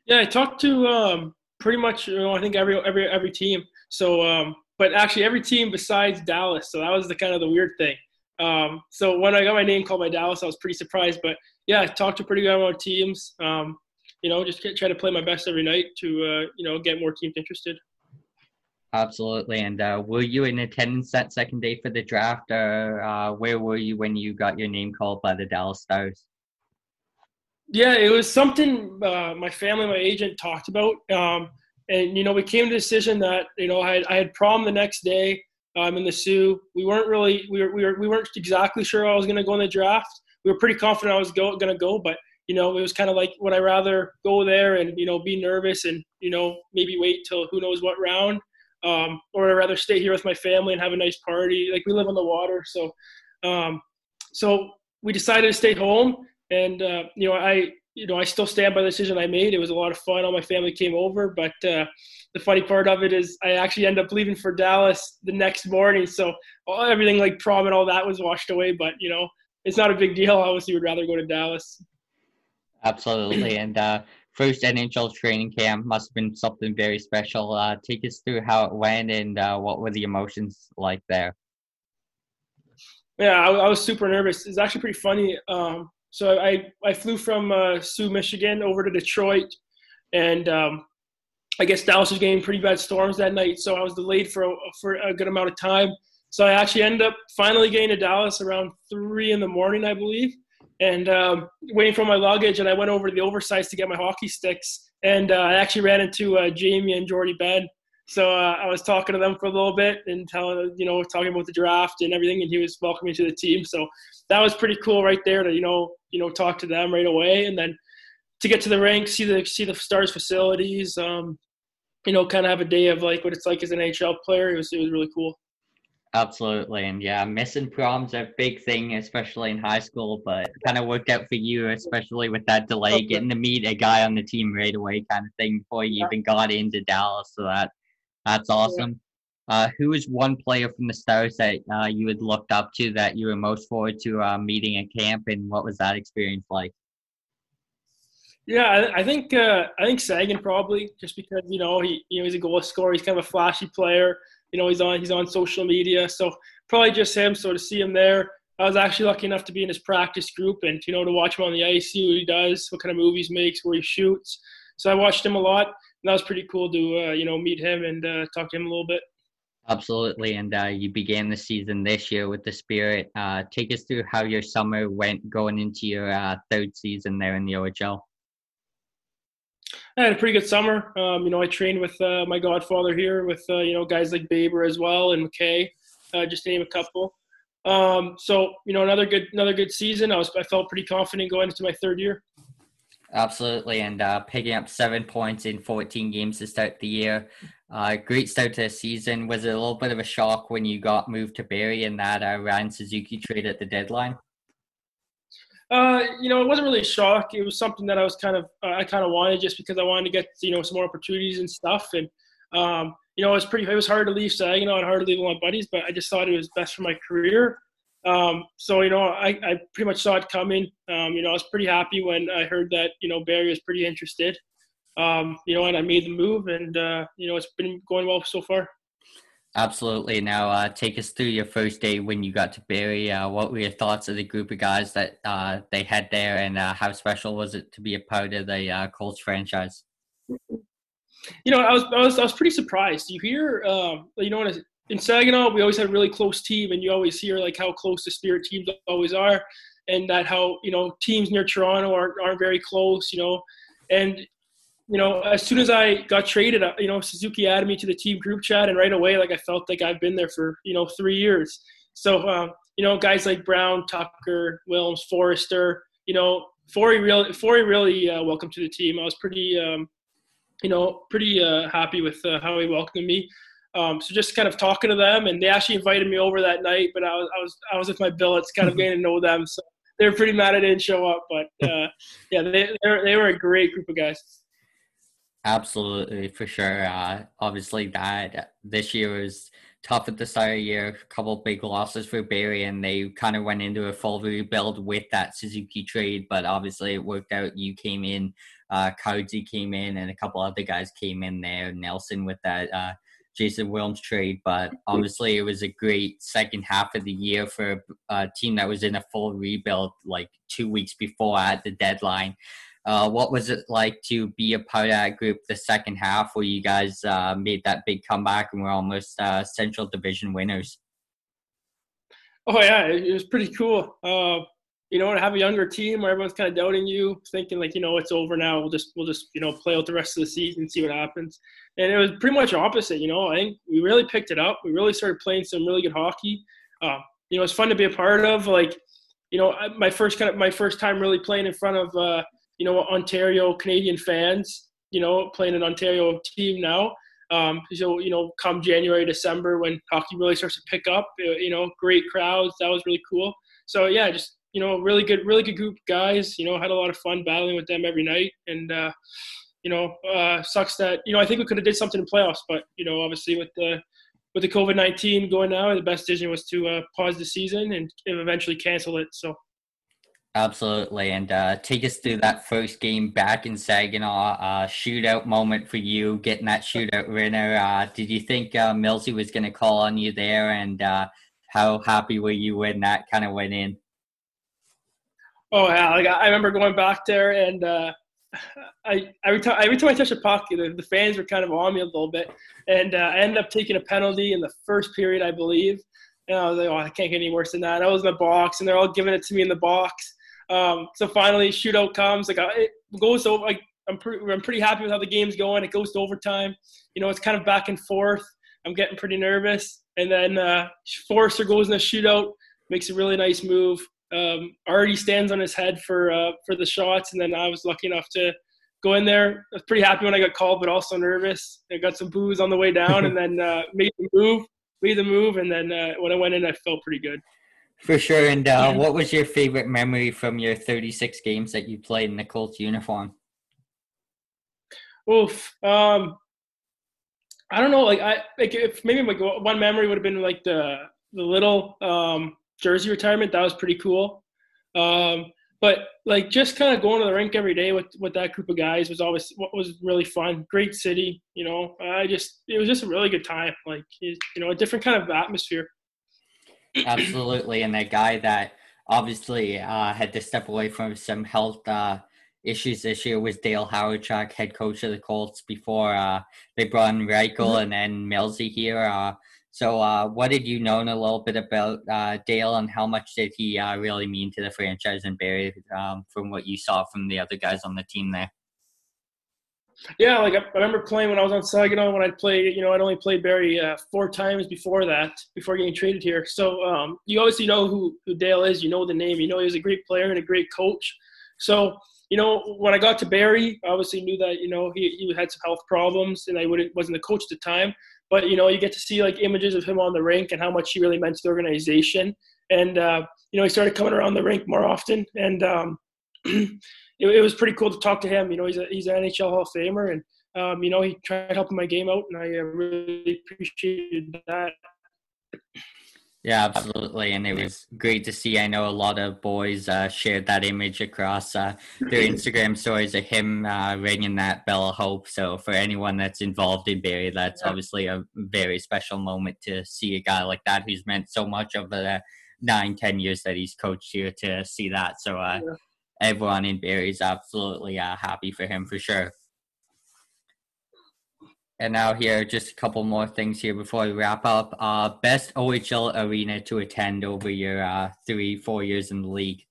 B: Yeah, I talked to um, pretty much, you know, I think every every every team. So, um, but actually every team besides Dallas. So that was the kind of the weird thing. Um, so when I got my name called by Dallas, I was pretty surprised. But yeah, I talked to pretty good amount of teams. Um, you know, just try to play my best every night to uh, you know get more teams interested.
A: Absolutely. And uh, were you in attendance that second day for the draft, or uh, where were you when you got your name called by the Dallas Stars?
B: Yeah, it was something uh, my family, my agent talked about, um, and you know, we came to the decision that you know I had, I had prom the next day um, in the Soo. We weren't really we were, we were we weren't exactly sure I was going to go in the draft. We were pretty confident I was go, going to go, but you know, it was kind of like would I rather go there and you know be nervous and you know maybe wait till who knows what round, um, or I'd rather stay here with my family and have a nice party. Like we live on the water, so um, so we decided to stay home and uh, you know, I you know I still stand by the decision I made. It was a lot of fun. All my family came over, but uh, the funny part of it is I actually end up leaving for Dallas the next morning. So everything like prom and all that was washed away. But you know, it's not a big deal. I obviously would rather go to Dallas.
A: Absolutely, and uh, first NHL training camp must have been something very special. Uh, take us through how it went and uh, what were the emotions like there.
B: Yeah, I, I was super nervous. It's actually pretty funny. Um, so I, I flew from uh, Soo, Michigan over to Detroit, and um, I guess Dallas was getting pretty bad storms that night, so I was delayed for a, for a good amount of time. So I actually ended up finally getting to Dallas around three in the morning, I believe, and um, waiting for my luggage. And I went over to the oversize to get my hockey sticks, and uh, I actually ran into uh, Jamie and Jordie Benn. So uh, I was talking to them for a little bit and telling, you know, talking about the draft and everything, and he was welcoming to the team. So that was pretty cool right there to, you know, you know, talk to them right away, and then to get to the ranks, see the see the Stars facilities, um, you know, kind of have a day of like what it's like as an NHL player. It was it was really cool.
A: Absolutely, and yeah, missing prom's are a big thing, especially in high school. But kind of worked out for you, especially with that delay, getting to meet a guy on the team right away, kind of thing, before you even got into Dallas. So that that's awesome. Uh, who is one player from the Stars that uh, you had looked up to that you were most forward to uh, meeting at camp, and what was that experience like?
B: Yeah, I, I think uh, I think Seguin probably just because you know he you know he's a goal scorer, he's kind of a flashy player. You know he's on he's on social media, so probably just him. So to see him there, I was actually lucky enough to be in his practice group and you know to watch him on the ice, see what he does, what kind of movies he makes, where he shoots. So I watched him a lot, that was pretty cool to uh, you know meet him and uh, talk to him a little bit.
A: Absolutely, and uh, you began the season this year with the Spirit. Uh, take us through how your summer went going into your uh, third season there in the OHL.
B: I had a pretty good summer. Um, you know, I trained with uh, my godfather here, with uh, you know guys like Baber as well and McKay, uh, just to name a couple. Um, so you know, another good another good season. I was I felt pretty confident going into my third year.
A: Absolutely, and picking up seven points in 14 games to start the year. Uh, great start to the season. Was it a little bit of a shock when you got moved to Barrie in that uh, Ryan Suzuki trade at the deadline?
B: Uh, you know, it wasn't really a shock. It was something that I was kind of uh, I kind of wanted just because I wanted to get you know some more opportunities and stuff. And um, you know, it was pretty. It was hard to leave Saginaw and hard to leave my buddies, but I just thought it was best for my career. Um, so you know, I, I pretty much saw it coming. Um, you know, I was pretty happy when I heard that you know Barrie was pretty interested um, you know, and I made the move, and uh, you know, it's been going well so far.
A: Absolutely. Now, uh, take us through your first day when you got to Barrie. Uh, what were your thoughts of the group of guys that uh, they had there, and uh, how special was it to be a part of the uh, Colts franchise?
B: You know, I was I was, I was pretty surprised. You hear, um, you know, in Saginaw, we always had a really close team, and you always hear like how close the Spirit teams always are, and that how you know teams near Toronto aren't aren't very close. You know, and you know, as soon as I got traded, uh, you know, Suzuki added me to the team group chat, and right away, like I felt like I've been there for you know three years. So, um, you know, guys like Brown, Tucker, Willms, Foerster, you know, Forey really, Forey really uh, welcome to the team. I was pretty, um, you know, pretty uh, happy with uh, how he welcomed me. Um, so just kind of talking to them, and they actually invited me over that night, but I was I was I was with my billets, kind of getting to know them. So they were pretty mad I didn't show up, but uh, yeah, they they were a great group of guys.
A: Absolutely, for sure. Uh, obviously, that this year was tough at the start of the year. A couple big losses for Barrie, and they kind of went into a full rebuild with that Suzuki trade. But obviously, it worked out. You came in, uh, Cardsy came in, and a couple other guys came in there. Nelson with that uh, Jason Willms trade. But obviously, it was a great second half of the year for a team that was in a full rebuild, like two weeks before at the deadline. Uh, what was it like to be a part of that group the second half where you guys uh, made that big comeback and were almost uh, Central Division winners?
B: Oh yeah, it was pretty cool. Uh, you know, to have a younger team where everyone's kind of doubting you, thinking like, you know, it's over now. We'll just we'll just you know play out the rest of the season, and see what happens. And it was pretty much opposite. You know, I think we really picked it up. We really started playing some really good hockey. Uh, you know, it's fun to be a part of. Like, you know, my first kind of my first time really playing in front of uh, you know, Ontario Canadian fans, you know, playing an Ontario team now. Um, so, you know, come January, December, when hockey really starts to pick up, uh, you know, great crowds. That was really cool. So, yeah, just, you know, really good, really good group guys. You know, had a lot of fun battling with them every night. And, uh, you know, uh, sucks that, you know, I think we could have did something in playoffs, but, you know, obviously with the, with the COVID 19 going now, the best decision was to uh, pause the season and eventually cancel it. So,
A: Absolutely, and uh, take us through that first game back in Saginaw. Uh, shootout moment for you, getting that shootout winner. Uh, did you think uh, Millsy was going to call on you there, and uh, how happy were you when that kind of went in?
B: Oh yeah, like I remember going back there, and uh, I every time every time I touched a puck, the, the, fans were kind of on me a little bit, and uh, I ended up taking a penalty in the first period, I believe. And I was like, oh, I can't get any worse than that. I was in the box, and they're all giving it to me in the box. Um, so finally, shootout comes. Like it goes over. Like I'm pretty, I'm pretty happy with how the game's going. It goes to overtime. You know, it's kind of back and forth. I'm getting pretty nervous, and then uh, Foerster goes in a shootout, makes a really nice move. Um, already stands on his head for uh, for the shots, and then I was lucky enough to go in there. I was pretty happy when I got called, but also nervous. I got some booze on the way down, and then uh, made the move, made the move, and then uh, when I went in, I felt pretty good.
A: For sure. And uh, what was your favorite memory from your 36 games that you played in the Colts uniform?
B: Oof. Um, I don't know. Like I like if maybe like one memory would have been like the the little um, jersey retirement. That was pretty cool. Um, but like just kind of going to the rink every day with with that group of guys was always what was really fun. Great city, you know. I just it was just a really good time. Like you know, a different kind of atmosphere.
A: Absolutely, and that guy that obviously uh, had to step away from some health uh, issues this year was Dale Hawerchuk, head coach of the Colts, before uh, they brought in Rychel mm-hmm. and then Millsy here. Uh, so, uh, what did you know a little bit about uh, Dale, and how much did he really mean to the franchise and Barrie um, from what you saw from the other guys on the team there?
B: Yeah, like I, remember playing when I was on Saginaw. When I'd play, you know, I'd only played Barrie uh, four times before that, before getting traded here. So um, you obviously know who, who Dale is. You know the name. You know he was a great player and a great coach. So you know, when I got to Barrie, I obviously knew that you know he, he had some health problems, and I wouldn't wasn't the coach at the time. But you know, you get to see like images of him on the rink and how much he really meant to the organization. And uh, you know, he started coming around the rink more often, and um, it, it, was pretty cool to talk to him. You know, he's a, he's an NHL Hall of Famer, and um, you know, he tried helping my game out, and I uh, really appreciated that.
A: Yeah, absolutely, and it was great to see. I know a lot of boys uh, shared that image across uh, their Instagram stories of him uh, ringing that bell of hope. So for anyone that's involved in Barrie, that's yeah. obviously a very special moment to see a guy like that who's meant so much over the nine, ten years that he's coached here to see that. So uh, yeah everyone in Barrie is absolutely uh, happy for him for sure. And now here, just a couple more things here before we wrap up. Uh, best OHL arena to attend over your uh, three, four years in the league.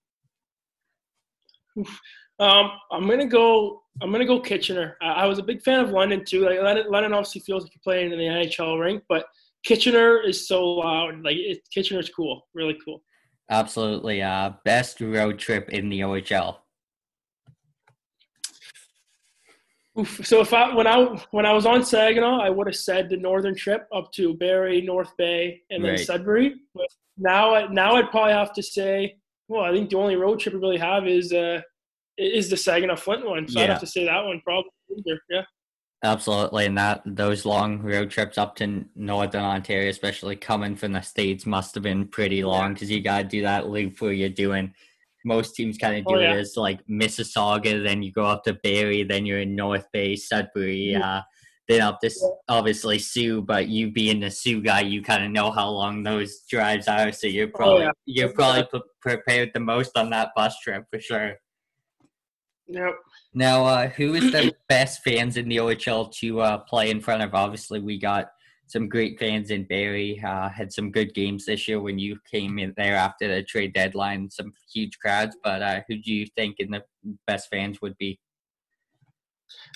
B: Um, I'm gonna go. I'm gonna go Kitchener. I, I was a big fan of London too. Like London, London obviously feels like you're playing in the NHL rink, but Kitchener is so loud. Like it, Kitchener's cool, really cool.
A: Absolutely. Uh, best road trip in the OHL.
B: Oof. So if I when I when I was on Saginaw, I would have said the northern trip up to Barrie, North Bay, and then
A: Right.
B: Sudbury. But now, I- now I'd probably have to say, well, I think the only road trip we really have is uh is the Saginaw Flint one. So I'd have to say that one probably. Yeah.
A: Absolutely, and that those long road trips up to northern Ontario, especially coming from the states, must have been pretty long because you gotta do that loop where you're doing. Most teams kind of do
B: Oh,
A: it as like Mississauga, then you go up to Barrie, then you're in North Bay, Sudbury,
B: Yeah.
A: uh, then up to
B: Yeah.
A: obviously Soo. But you being the Soo guy, you kind of know how long those drives are, so you're probably
B: Oh, yeah.
A: you're probably pre- prepared the most on that bus trip for sure.
B: Yep.
A: Now, uh, who is the best fans in the OHL to uh, play in front of? Obviously, we got some great fans in Barrie. Uh, had some good games this year when you came in there after the trade deadline. Some huge crowds, but uh, who do you think in the best fans would be?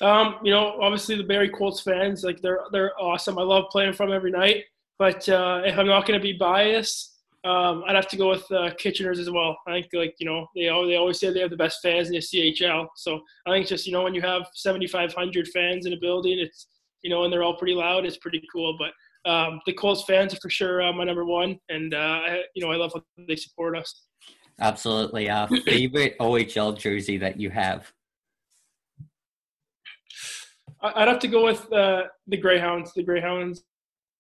B: Um, you know, obviously the Barrie Colts fans, like they're they're awesome. I love playing from every night. But uh, if I'm not going to be biased, um, I'd have to go with uh, Kitchener's as well. I think like you know they they always say they have the best fans in the CHL. So I think just you know when you have 7,500 fans in a building, it's you know and they're all pretty loud. It's pretty cool. But um, the Colts fans are for sure uh, my number one, and uh, I, you know I love how they support us.
A: Absolutely. Uh, favorite OHL jersey that you have?
B: I'd have to go with uh, the Greyhounds. The Greyhounds,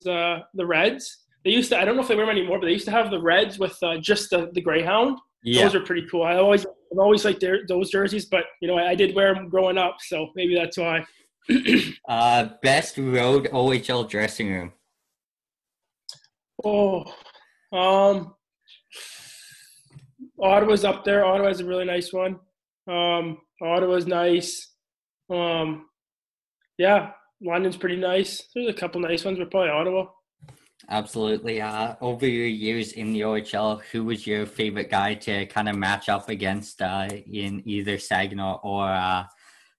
B: uh, the Reds. They used to. I don't know if they wear them anymore, but they used to have the Reds with uh, just the, the Greyhound.
A: Yeah,
B: Those are pretty cool. I always, I've always liked their, those jerseys, but you know, I, I did wear them growing up, so maybe that's why.
A: uh, best road OHL dressing room.
B: Oh, um, Ottawa's up there. Ottawa's a really nice one. Um, Ottawa's nice. Um, yeah, London's pretty nice. There's a couple nice ones, but probably Ottawa.
A: Absolutely. Uh, over your years in the OHL, who was your favorite guy to kind of match up against uh, in either Saginaw or uh,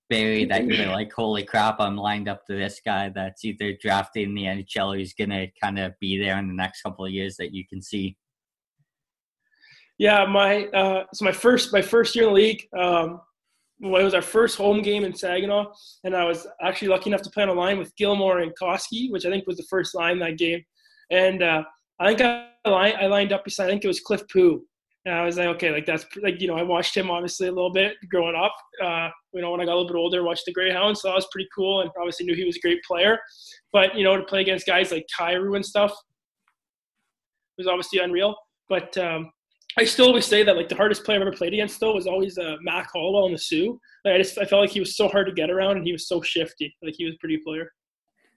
A: Barrie that you're like, holy crap, I'm lined up to this guy that's either drafted in the NHL or he's going to kind of be there in the next couple of years that you can see?
B: Yeah, my uh, so my first my first year in the league. Um, well, it was our first home game in Saginaw, and I was actually lucky enough to play on a line with Gilmore and Coskey, which I think was the first line that game. And uh, I think I, line, I lined up beside I think it was Cliff Pu, and I was like, okay, like that's like you know I watched him obviously a little bit growing up. Uh, you know when I got a little bit older, watched the Greyhounds, so that was pretty cool, and obviously knew he was a great player. But you know to play against guys like Kyrou and stuff was obviously unreal. But um, I still always say that like the hardest player I've ever played against though was always uh, Mac Hollowell in the Soo. Like, I just I felt like he was so hard to get around and he was so shifty. Like he was a pretty player.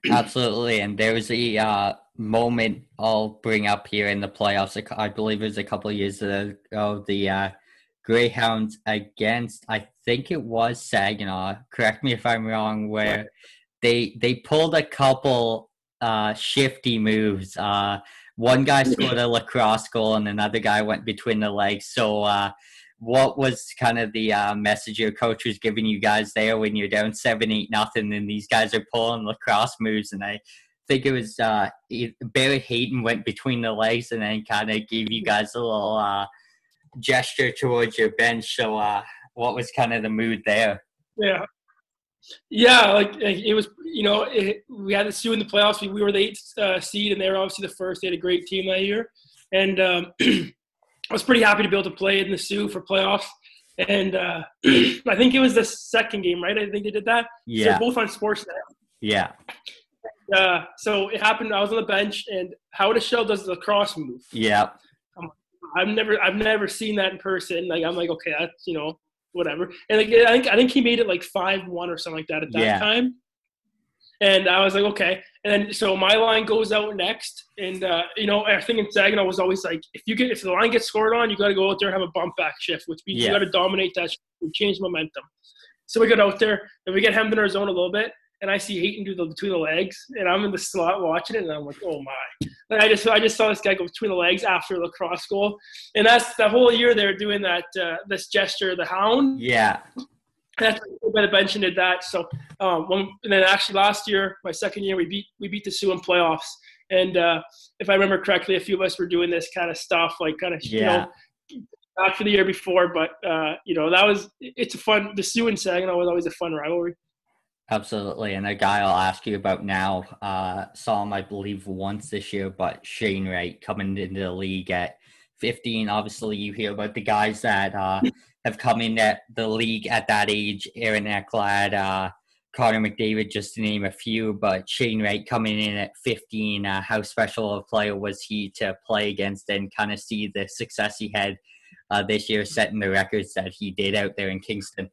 A: Absolutely. And there was a uh, moment I'll bring up here in the playoffs. I believe it was a couple of years ago. The uh, Greyhounds against, I think it was Saginaw. Correct me if I'm wrong. Where they they pulled a couple uh, shifty moves. Uh, one guy scored a lacrosse goal, and another guy went between the legs. So. Uh, what was kind of the uh, message your coach was giving you guys there when you're down seven eight nothing and these guys are pulling lacrosse moves and I think it was uh, Barrett Hayton went between the legs and then kind of gave you guys a little uh, gesture towards your bench. So uh, what was kind of the mood there?
B: Yeah. Yeah, like it was, you know, it, we had the Soo in the playoffs. We, we were the eighth uh, seed, and they were obviously the first. They had a great team that year, and um, I was pretty happy to be able to play in the Soo for playoffs. And uh, I think it was the second game, right? I think they did that.
A: Yeah,
B: they're both on Sportsnet.
A: yeah,
B: Uh, so it happened. I was on the bench, and how Howard Shell does the cross move.
A: yeah,
B: I've never, I've never seen that in person. Like I'm like, okay, that's you know, whatever. And like, I think, I think he made it like five one or something like that at that
A: Yeah.
B: time. And I was like, okay. And then so my line goes out next, and uh, you know, I think in Saginaw was always like, if you get if the line gets scored on, you got to go out there and have a bump back shift, which means
A: Yeah.
B: you got to dominate that, shift change momentum. So we get out there and we get hemmed in our zone a little bit, and I see Hayton do the between the legs, and I'm in the slot watching it, and I'm like, oh my! Like I just I just saw this guy go between the legs after the cross goal, and that's the whole year they're doing that uh, this gesture, the hound.
A: yeah,
B: That's by the bench and did that. So um, when, and then actually last year, my second year, we beat we beat the Soo in playoffs. And uh, if I remember correctly, a few of us were doing this kind of stuff, like kind of you
A: Yeah.
B: know, back for the year before. But uh, you know, that was it's a fun. The Soo and Saginaw was always a fun rivalry.
A: Absolutely. And a guy I'll ask you about now, uh, saw him, I believe, once this year, but Shane Wright coming into the league at 15. Obviously, you hear about the guys that uh, have come in at the league at that age Aaron Ekblad, uh, Connor McDavid, just to name a few. But Shane Wright coming in at 15, uh, how special a player was he to play against and kind of see the success he had uh, this year, setting the records that he did out there in Kingston?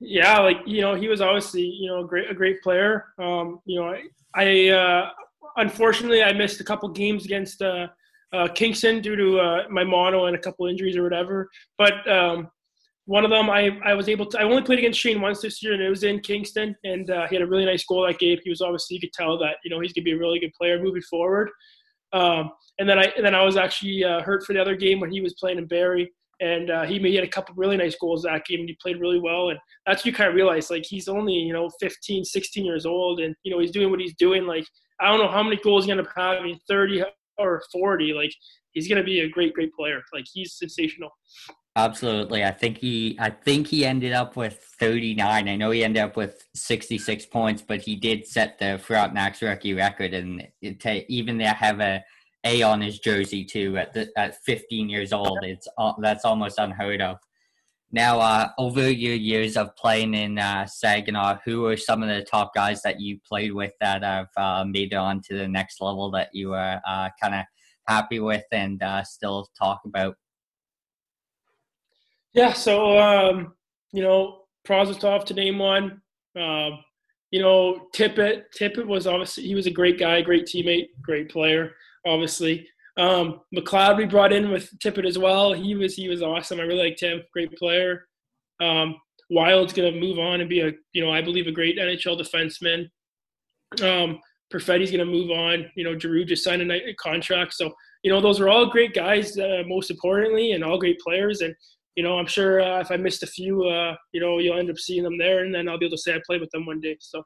B: Yeah, like you know, he was obviously you know a great a great player. Um, you know, I, I uh, unfortunately I missed a couple games against uh, uh, Kingston due to uh, my mono and a couple injuries or whatever. But um, one of them I, I was able to. I only played against Shane once this year, and it was in Kingston. And uh, he had a really nice goal that game. He was obviously you could tell that you know he's gonna be a really good player moving forward. Um, and then I and then I was actually uh, hurt for the other game when he was playing in Barrie and uh, he made a couple really nice goals that game and he played really well. And that's what you kind of realize like he's only you know 15 16 years old and you know he's doing what he's doing. Like i don't know how many goals he's going to have having 30 or 40 like he's going to be a great great player. Like he's sensational.
A: Absolutely. I think he i think he ended up with 39 i know he ended up with 66 points but he did set the frontenac's rookie record and it, even they have a a on his jersey too at the, at 15 years old. It's uh, that's almost unheard of. Now, uh, over your years of playing in uh, Saginaw, who are some of the top guys that you played with that have uh, made it on to the next level that you are uh, kind of happy with and uh, still talk about?
B: Yeah, so um, you know, Prosvetov to name one. Um, you know, Tippett. Tippett was obviously he was a great guy, great teammate, great player obviously. Um, McLeod we brought in with Tippett as well. He was he was awesome. I really liked him. Great player. Um, Wilde's gonna move on and be a you know I believe a great NHL defenseman. Um, Perfetti's gonna move on. You know Giroux just signed a, contract, so you know those are all great guys. Uh, most importantly, and all great players. And you know I'm sure uh, if I missed a few, uh, you know you'll end up seeing them there, and then I'll be able to say I played with them one day. So.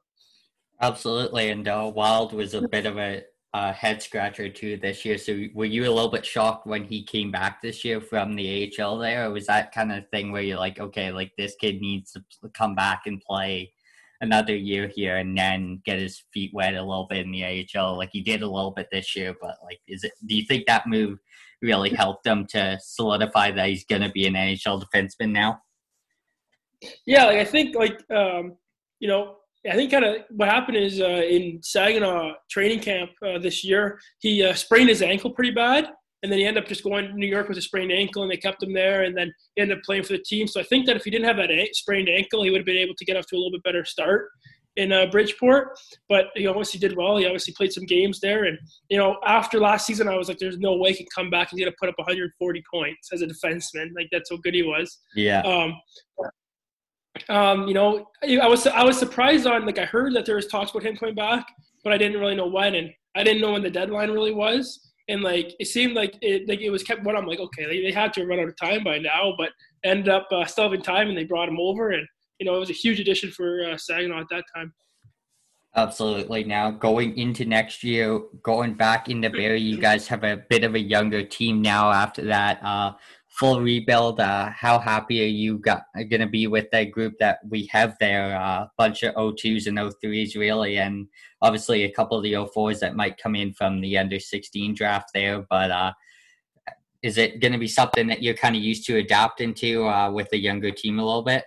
A: Absolutely, and uh, Wild was a bit of a uh, head scratcher too this year. So were you a little bit shocked when he came back this year from the AHL there, or was that kind of thing where you're like, okay, like this kid needs to come back and play another year here and then get his feet wet a little bit in the AHL, like he did a little bit this year. But like, is it? Do you think that move really helped him to solidify that he's going to be an NHL defenseman now?
B: Yeah, like I think like um, you know I think kind of what happened is uh, in Saginaw training camp uh, this year, he uh, sprained his ankle pretty bad, and then he ended up just going to New York with a sprained ankle, and they kept him there, and then he ended up playing for the team. So I think that if he didn't have that sprained ankle, he would have been able to get off to a little bit better start in uh, Bridgeport. But he obviously did well. He obviously played some games there, and you know after last season, I was like, "There's no way he can come back. He's going to put up 140 points as a defenseman. Like that's how good he was."
A: Yeah.
B: Um, um, you know, I was I was surprised on like I heard that there was talks about him coming back, but I didn't really know when, and I didn't know when the deadline really was. And like it seemed like it like it was kept. What I'm like, okay, they, they had to run out of time by now, but ended up uh, still having time, and they brought him over, and you know it was a huge addition for uh, Saginaw at that time.
A: Absolutely. Now going into next year, going back into Barrie, you guys have a bit of a younger team now. After that, uh, full rebuild. Uh, how happy are you got, going to be with that group that we have there? A uh, bunch of O2s and O3s, really, and obviously a couple of the O4s that might come in from the under 16 draft there. But uh, is it going to be something that you're kind of used to adapting to uh, with a younger team a little bit?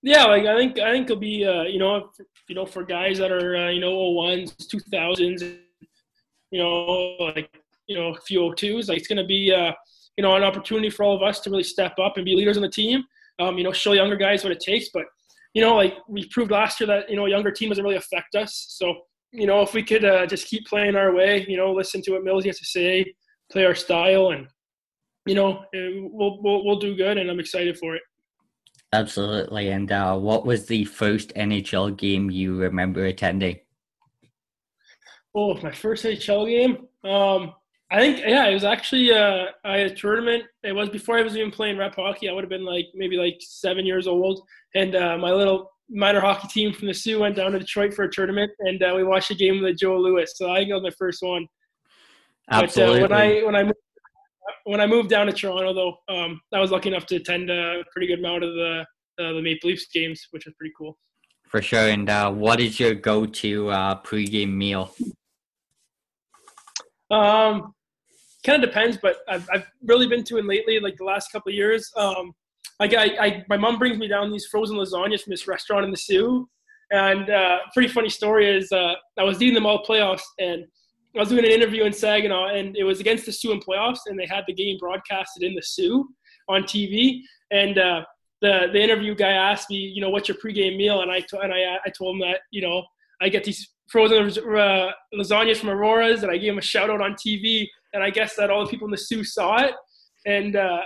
B: Yeah, like I think I think it'll be uh, you know you know for guys that are uh, you know 01s, 2000s, you know like you know a few O2s, like it's going to be you know, an opportunity for all of us to really step up and be leaders on the team. Um, you know, show younger guys what it takes. But you know, like we proved last year that you know a younger team doesn't really affect us. So you know, if we could uh, just keep playing our way, you know, listen to what Mills has to say, play our style, and you know, uh, we'll we'll, we'll do good. And I'm excited for it.
A: Absolutely. And uh, what was the first NHL game you remember attending?
B: Oh, my first NHL game. Um, I think yeah, it was actually uh, I had a tournament. It was before I was even playing rep hockey. I would have been like maybe like seven years old, and uh, my little minor hockey team from the Soo went down to Detroit for a tournament, and uh, we watched a game with Joe Louis. So I think was my first one.
A: Absolutely.
B: But, uh, when I when I moved, when I moved down to Toronto, though, um, I was lucky enough to attend a pretty good amount of the uh, the Maple Leafs games, which was pretty cool.
A: For sure. And uh, what is your go-to uh, pregame meal?
B: Um, kind of depends, but I've, I've really been to it lately, like the last couple years. Um, I, I, I, my mom brings me down these frozen lasagnas from this restaurant in the Soo. And uh, pretty funny story is uh, I was eating them all playoffs, and I was doing an interview in Saginaw, and it was against the Soo in playoffs, and they had the game broadcasted in the Soo on TV. And uh, the the interview guy asked me, you know, what's your pregame meal? And I t- and I I told him that you know I get these frozen uh, lasagnas from Aurora's, and I gave him a shout out on TV. And I guess that all the people in the Soo saw it, and uh,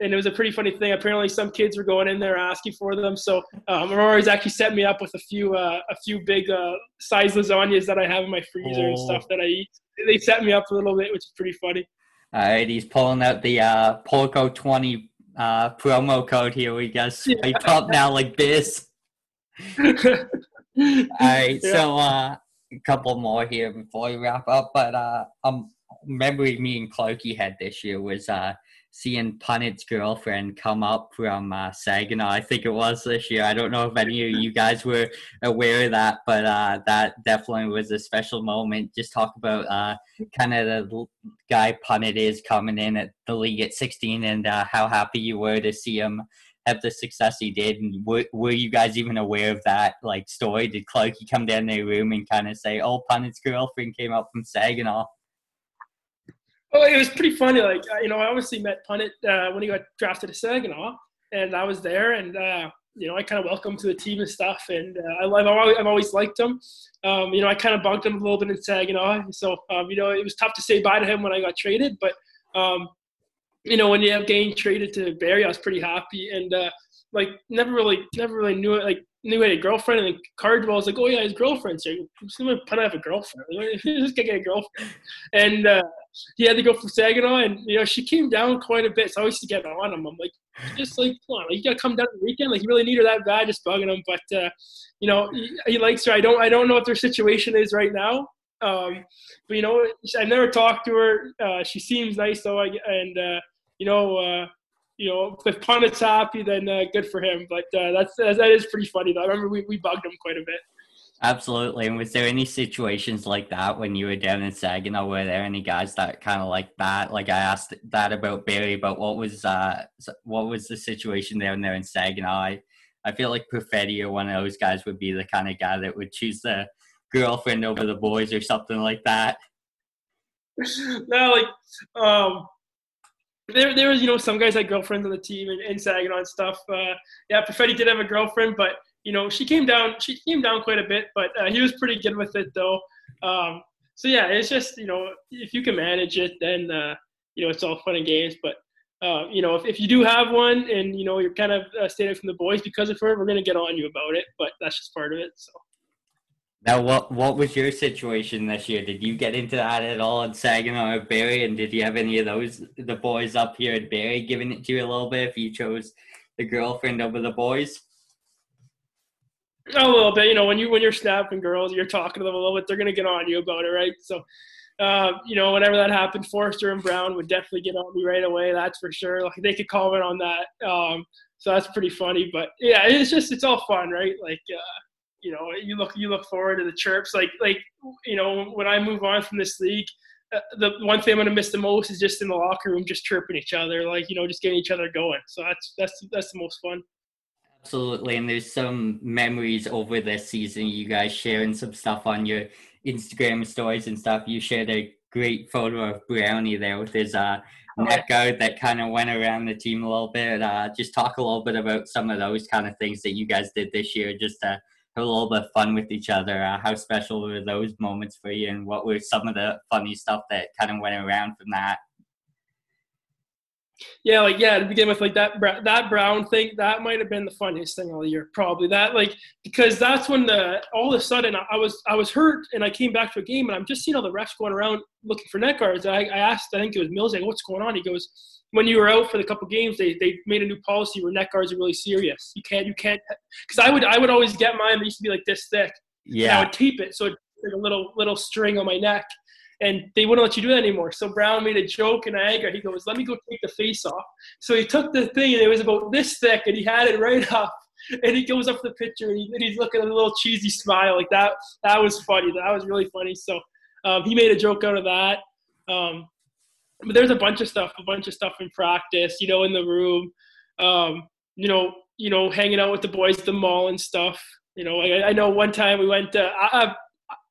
B: and it was a pretty funny thing. Apparently, some kids were going in there asking for them. So um, Aurora's actually set me up with a few uh, a few big uh, size lasagnas that I have in my freezer oh. and stuff that I eat. They set me up a little bit, which is pretty funny.
A: All right, he's pulling out the uh, twenty uh, promo code here. We got swipe yeah. up now like this. All right, yeah. so uh, a couple more here before we wrap up. But uh, um, memory me and Clarky had this year was uh, seeing Punnet's girlfriend come up from uh, Saginaw. I think it was this year. I don't know if any of you guys were aware of that, but uh, that definitely was a special moment. Just talk about uh, kind of the guy Punnet is coming in at the league at 16 and uh, how happy you were to see him have the success he did. And were, were you guys even aware of that like story? Did Clarky come down their room and kind of say, "Oh, Punnet's girlfriend came up from Saginaw"?
B: Oh, it was pretty funny. Like uh, you know, I obviously met Punnett uh, when he got drafted to Saginaw, and I was there, and uh, you know, I kind of welcomed to the team and stuff, and uh, I, have always, I've always liked him. Um, you know, I kind of bugged him a little bit in Saginaw, so um, you know, it was tough to say bye to him when I got traded, but um, you know, when you have Gain traded to Barrie, I was pretty happy, and uh, like never really, never really knew it. Like knew he had a girlfriend, and Cardwell was like, "Oh yeah, his girlfriend's here. Gonna put have a girlfriend. Just gonna get a girlfriend." And uh, he had to go from Saginaw, and you know she came down quite a bit. So I used to get on him. I'm like, just like, come on, like, you gotta come down the weekend. Like you really need her that bad, just bugging him. But uh, you know, he, he, likes her. I don't, I don't know what their situation is right now. Um, but you know, I've never talked to her. Uh, she seems nice though, I, and uh, you know uh, you know, if Punnet's happy, then uh, good for him. But uh, that's that is pretty funny. Though. I remember we, we bugged him quite a bit.
A: Absolutely. And was there any situations like that when you were down in Saginaw? Were there any guys that kind of like that? Like I asked that about Barrie, but what was uh what was the situation down there in Saginaw? I, I feel like Perfetti or one of those guys would be the kind of guy that would choose the girlfriend over the boys or something like that.
B: no, like um there, there was you know some guys had girlfriends on the team and, and Saginaw and stuff. Uh, yeah, Perfetti did have a girlfriend, but you know she came down. She came down quite a bit, but uh, he was pretty good with it though. Um, so yeah, it's just you know if you can manage it, then uh, you know it's all fun and games. But uh, you know if, if you do have one and you know you're kind of uh, staying from the boys because of her, we're gonna get on you about it. But that's just part of it. So.
A: Now, what what was your situation this year? Did you get into that at all at Saginaw or Barrie? And did you have any of those the boys up here at Barrie giving it to you a little bit if you chose the girlfriend over the boys?
B: A little bit, you know, when you when you're snapping girls, you're talking to them a little bit. They're gonna get on you about it, right? So, uh, you know, whenever that happened, Foerster and Brown would definitely get on me right away. That's for sure. Like they could comment on that. Um, so that's pretty funny. But yeah, it's just it's all fun, right? Like. Uh, you know, you look you look forward to the chirps. Like like you know, when I move on from this league, uh, the one thing I'm gonna miss the most is just in the locker room, just chirping each other, like you know, just getting each other going. So that's that's that's the most fun.
A: Absolutely, and there's some memories over this season. You guys sharing some stuff on your Instagram stories and stuff. You shared a great photo of Brownie there with his uh, neck out that kind of went around the team a little bit. Uh, just talk a little bit about some of those kind of things that you guys did this year, just to have a little bit of fun with each other. Uh, how special were those moments for you, and what were some of the funny stuff that kind of went around from that?
B: Yeah, like yeah, to begin with, like that that Brown thing, that might have been the funniest thing all year, probably. That like because that's when the all of a sudden I was I was hurt and I came back to a game and I'm just seeing all the refs going around looking for net guards. I, I asked, I think it was Mills, like, what's going on? He goes, when you were out for the couple games, they, they made a new policy where neck guards are really serious. You can't you can't because I would I would always get mine. They used to be like this thick. Yeah. I would tape it so it's like a little little string on my neck, and they wouldn't let you do that anymore. So Brown made a joke in anger. He goes, "Let me go take the face off." So he took the thing and it was about this thick, and he had it right up. and he goes up to the picture and, he, and he's looking at a little cheesy smile like that. That was funny. That was really funny. So um, he made a joke out of that. Um, but there's a bunch of stuff, a bunch of stuff in practice, you know, in the room, um, you know, you know, hanging out with the boys at the mall and stuff. You know, I, I know one time we went. Uh, I,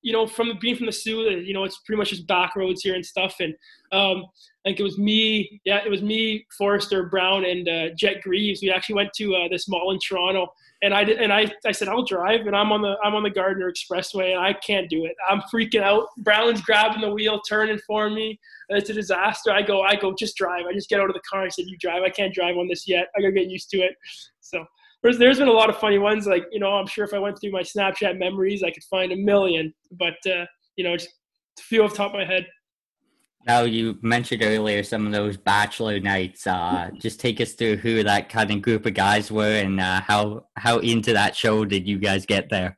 B: you know, from being from the Soo, you know, it's pretty much just back roads here and stuff. And um, I think it was me, yeah, it was me, Foerster Brown, and uh, Jet Greaves. We actually went to uh, this mall in Toronto, and I did, and I, I said I'll drive, and I'm on the I'm on the Gardiner Expressway, and I can't do it. I'm freaking out. Brown's grabbing the wheel, turning for me. It's a disaster. I go, I go, just drive. I just get out of the car. I said, you drive. I can't drive on this yet. I gotta get used to it. So there's, there's been a lot of funny ones. Like, you know, I'm sure if I went through my Snapchat memories, I could find a million. But, uh, you know, just a few off the top of my head.
A: Now, you mentioned earlier some of those bachelor nights. Uh, just take us through who that kind of group of guys were and uh, how how into that show did you guys get there?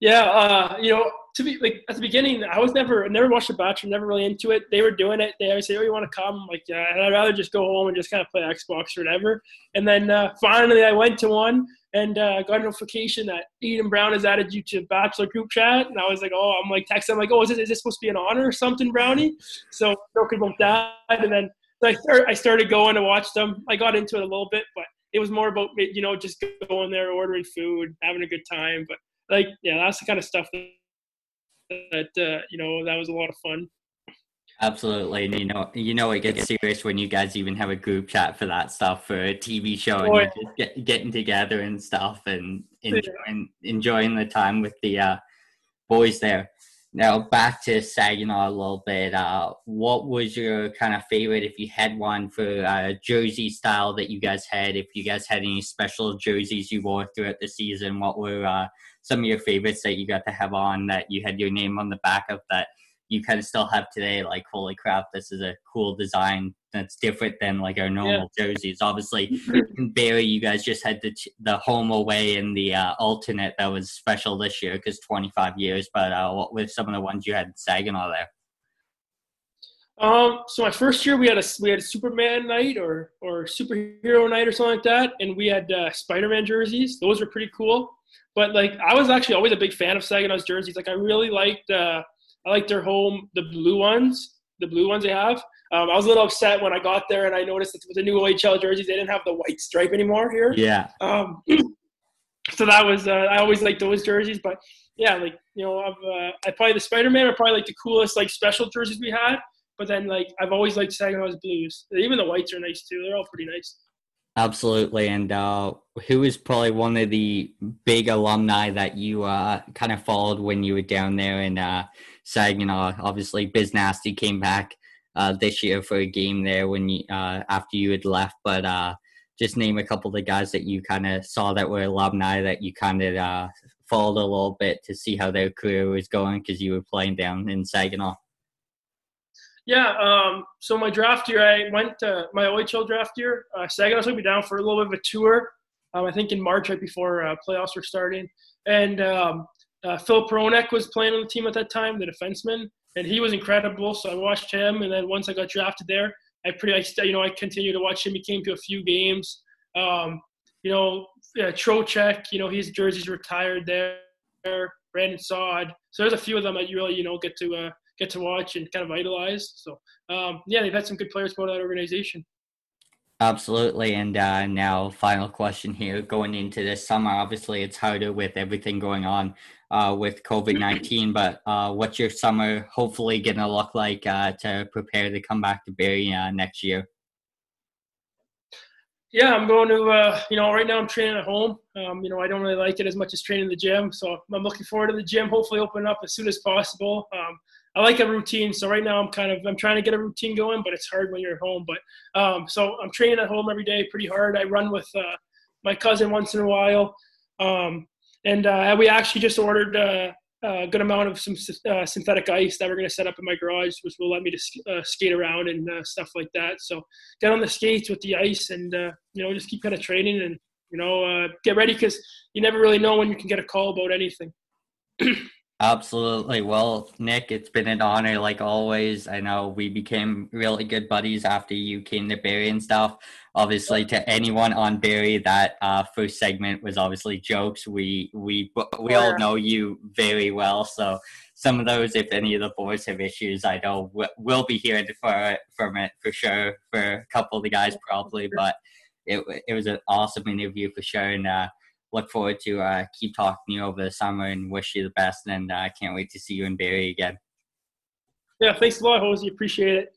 B: Yeah, uh, you know, to be like at the beginning, I was never never watched The Bachelor, never really into it. They were doing it. They always say, "Oh, you want to come?" I'm like, yeah. And I'd rather just go home and just kind of play Xbox or whatever. And then uh, finally, I went to one and uh, got a notification that Eden Brown has added you to Bachelor group chat. And I was like, "Oh, I'm like texting. I'm like, oh, is this, is this supposed to be an honor or something, Brownie?" So joking about that. And then I started, I started going to watch them. I got into it a little bit, but it was more about you know just going there, ordering food, having a good time. But like, yeah, that's the kind of stuff that that uh, you know that was a lot of fun.
A: Absolutely, and you know, you know, it gets serious when you guys even have a group chat for that stuff for a TV show, and you're just get, getting together and stuff, and enjoying enjoying the time with the uh, boys there. Now back to Saginaw a little bit. Uh, what was your kind of favorite, if you had one, for uh, jersey style that you guys had? If you guys had any special jerseys you wore throughout the season, what were uh, some of your favorites that you got to have on that you had your name on the back of that you kind of still have today? Like, holy crap, this is a cool design that's different than like our normal yeah. jerseys. Obviously, in Barrie, you guys just had the the home away and the uh, alternate that was special this year because 25 years. But uh, what were some of the ones you had in Saginaw there?
B: Um, so my first year we had a we had a Superman night or or superhero night or something like that, and we had uh, Spider-Man jerseys. Those were pretty cool. But like I was actually always a big fan of Saginaw's jerseys. Like I really liked uh, I liked their home the blue ones, the blue ones they have. Um, I was a little upset when I got there and I noticed that with the new OHL jerseys they didn't have the white stripe anymore here.
A: Yeah.
B: Um, so that was uh, I always liked those jerseys, but yeah, like you know, I've uh, I probably the Spider Man are probably like the coolest like special jerseys we had. But then like I've always liked Saginaw's blues. Even the whites are nice too. They're all pretty nice.
A: Absolutely. And uh, who is probably one of the big alumni that you uh, kind of followed when you were down there in uh, Saginaw? Obviously, Biz Nasty came back uh, this year for a game there when you, uh, after you had left. But uh, just name a couple of the guys that you kind of saw that were alumni that you kind of uh, followed a little bit to see how their career was going because you were playing down in Saginaw.
B: Yeah, um, so my draft year, I went to my OHL draft year. Uh, Saginaw took me down for a little bit of a tour. Um, I think in March, right before uh, playoffs were starting, and um, uh, Phil Peronek was playing on the team at that time, the defenseman, and he was incredible. So I watched him, and then once I got drafted there, I pretty, I, you know, I continued to watch him. He came to a few games. Um, you know, yeah, Trocheck, you know, his jersey's retired there. Brandon Saad. So there's a few of them that you really, you know, get to uh, get to watch and kind of idolize. So um, yeah, they've had some good players go that organization.
A: Absolutely. And uh, now, final question here going into this summer. Obviously, it's harder with everything going on uh, with COVID 19, but uh, what's your summer hopefully going to look like uh, to prepare to come back to Barrie uh, next year?
B: Yeah, I'm going to, uh, you know, right now I'm training at home. Um, you know, I don't really like it as much as training in the gym. So I'm looking forward to the gym, hopefully open up as soon as possible. Um, I like a routine. So right now I'm kind of I'm trying to get a routine going, but it's hard when you're at home. But um, so I'm training at home every day, pretty hard. I run with uh, my cousin once in a while, um, and uh, we actually just ordered uh, a good amount of some uh, synthetic ice that we're going to set up in my garage, which will let me to uh, skate around and uh, stuff like that. So get on the skates with the ice, and you know just keep kind of training and you know get ready because you never really know when you can get a call about anything.
A: Absolutely. Well, Nick, it's been an honor like always. I know we became really good buddies after you came to Barrie and stuff. Obviously, to anyone on Barrie, that uh, first segment was obviously jokes. We we we all know you very well, so some of those, if any of the boys have issues, I know we'll be hearing for from it for sure for a couple of the guys probably. But it it was an awesome interview for sure, and uh, look forward to uh, keep talking to you over the summer and wish you the best. And I uh, can't wait to see you in Barrie again.
B: Yeah, thanks a lot, Hosey. Appreciate it.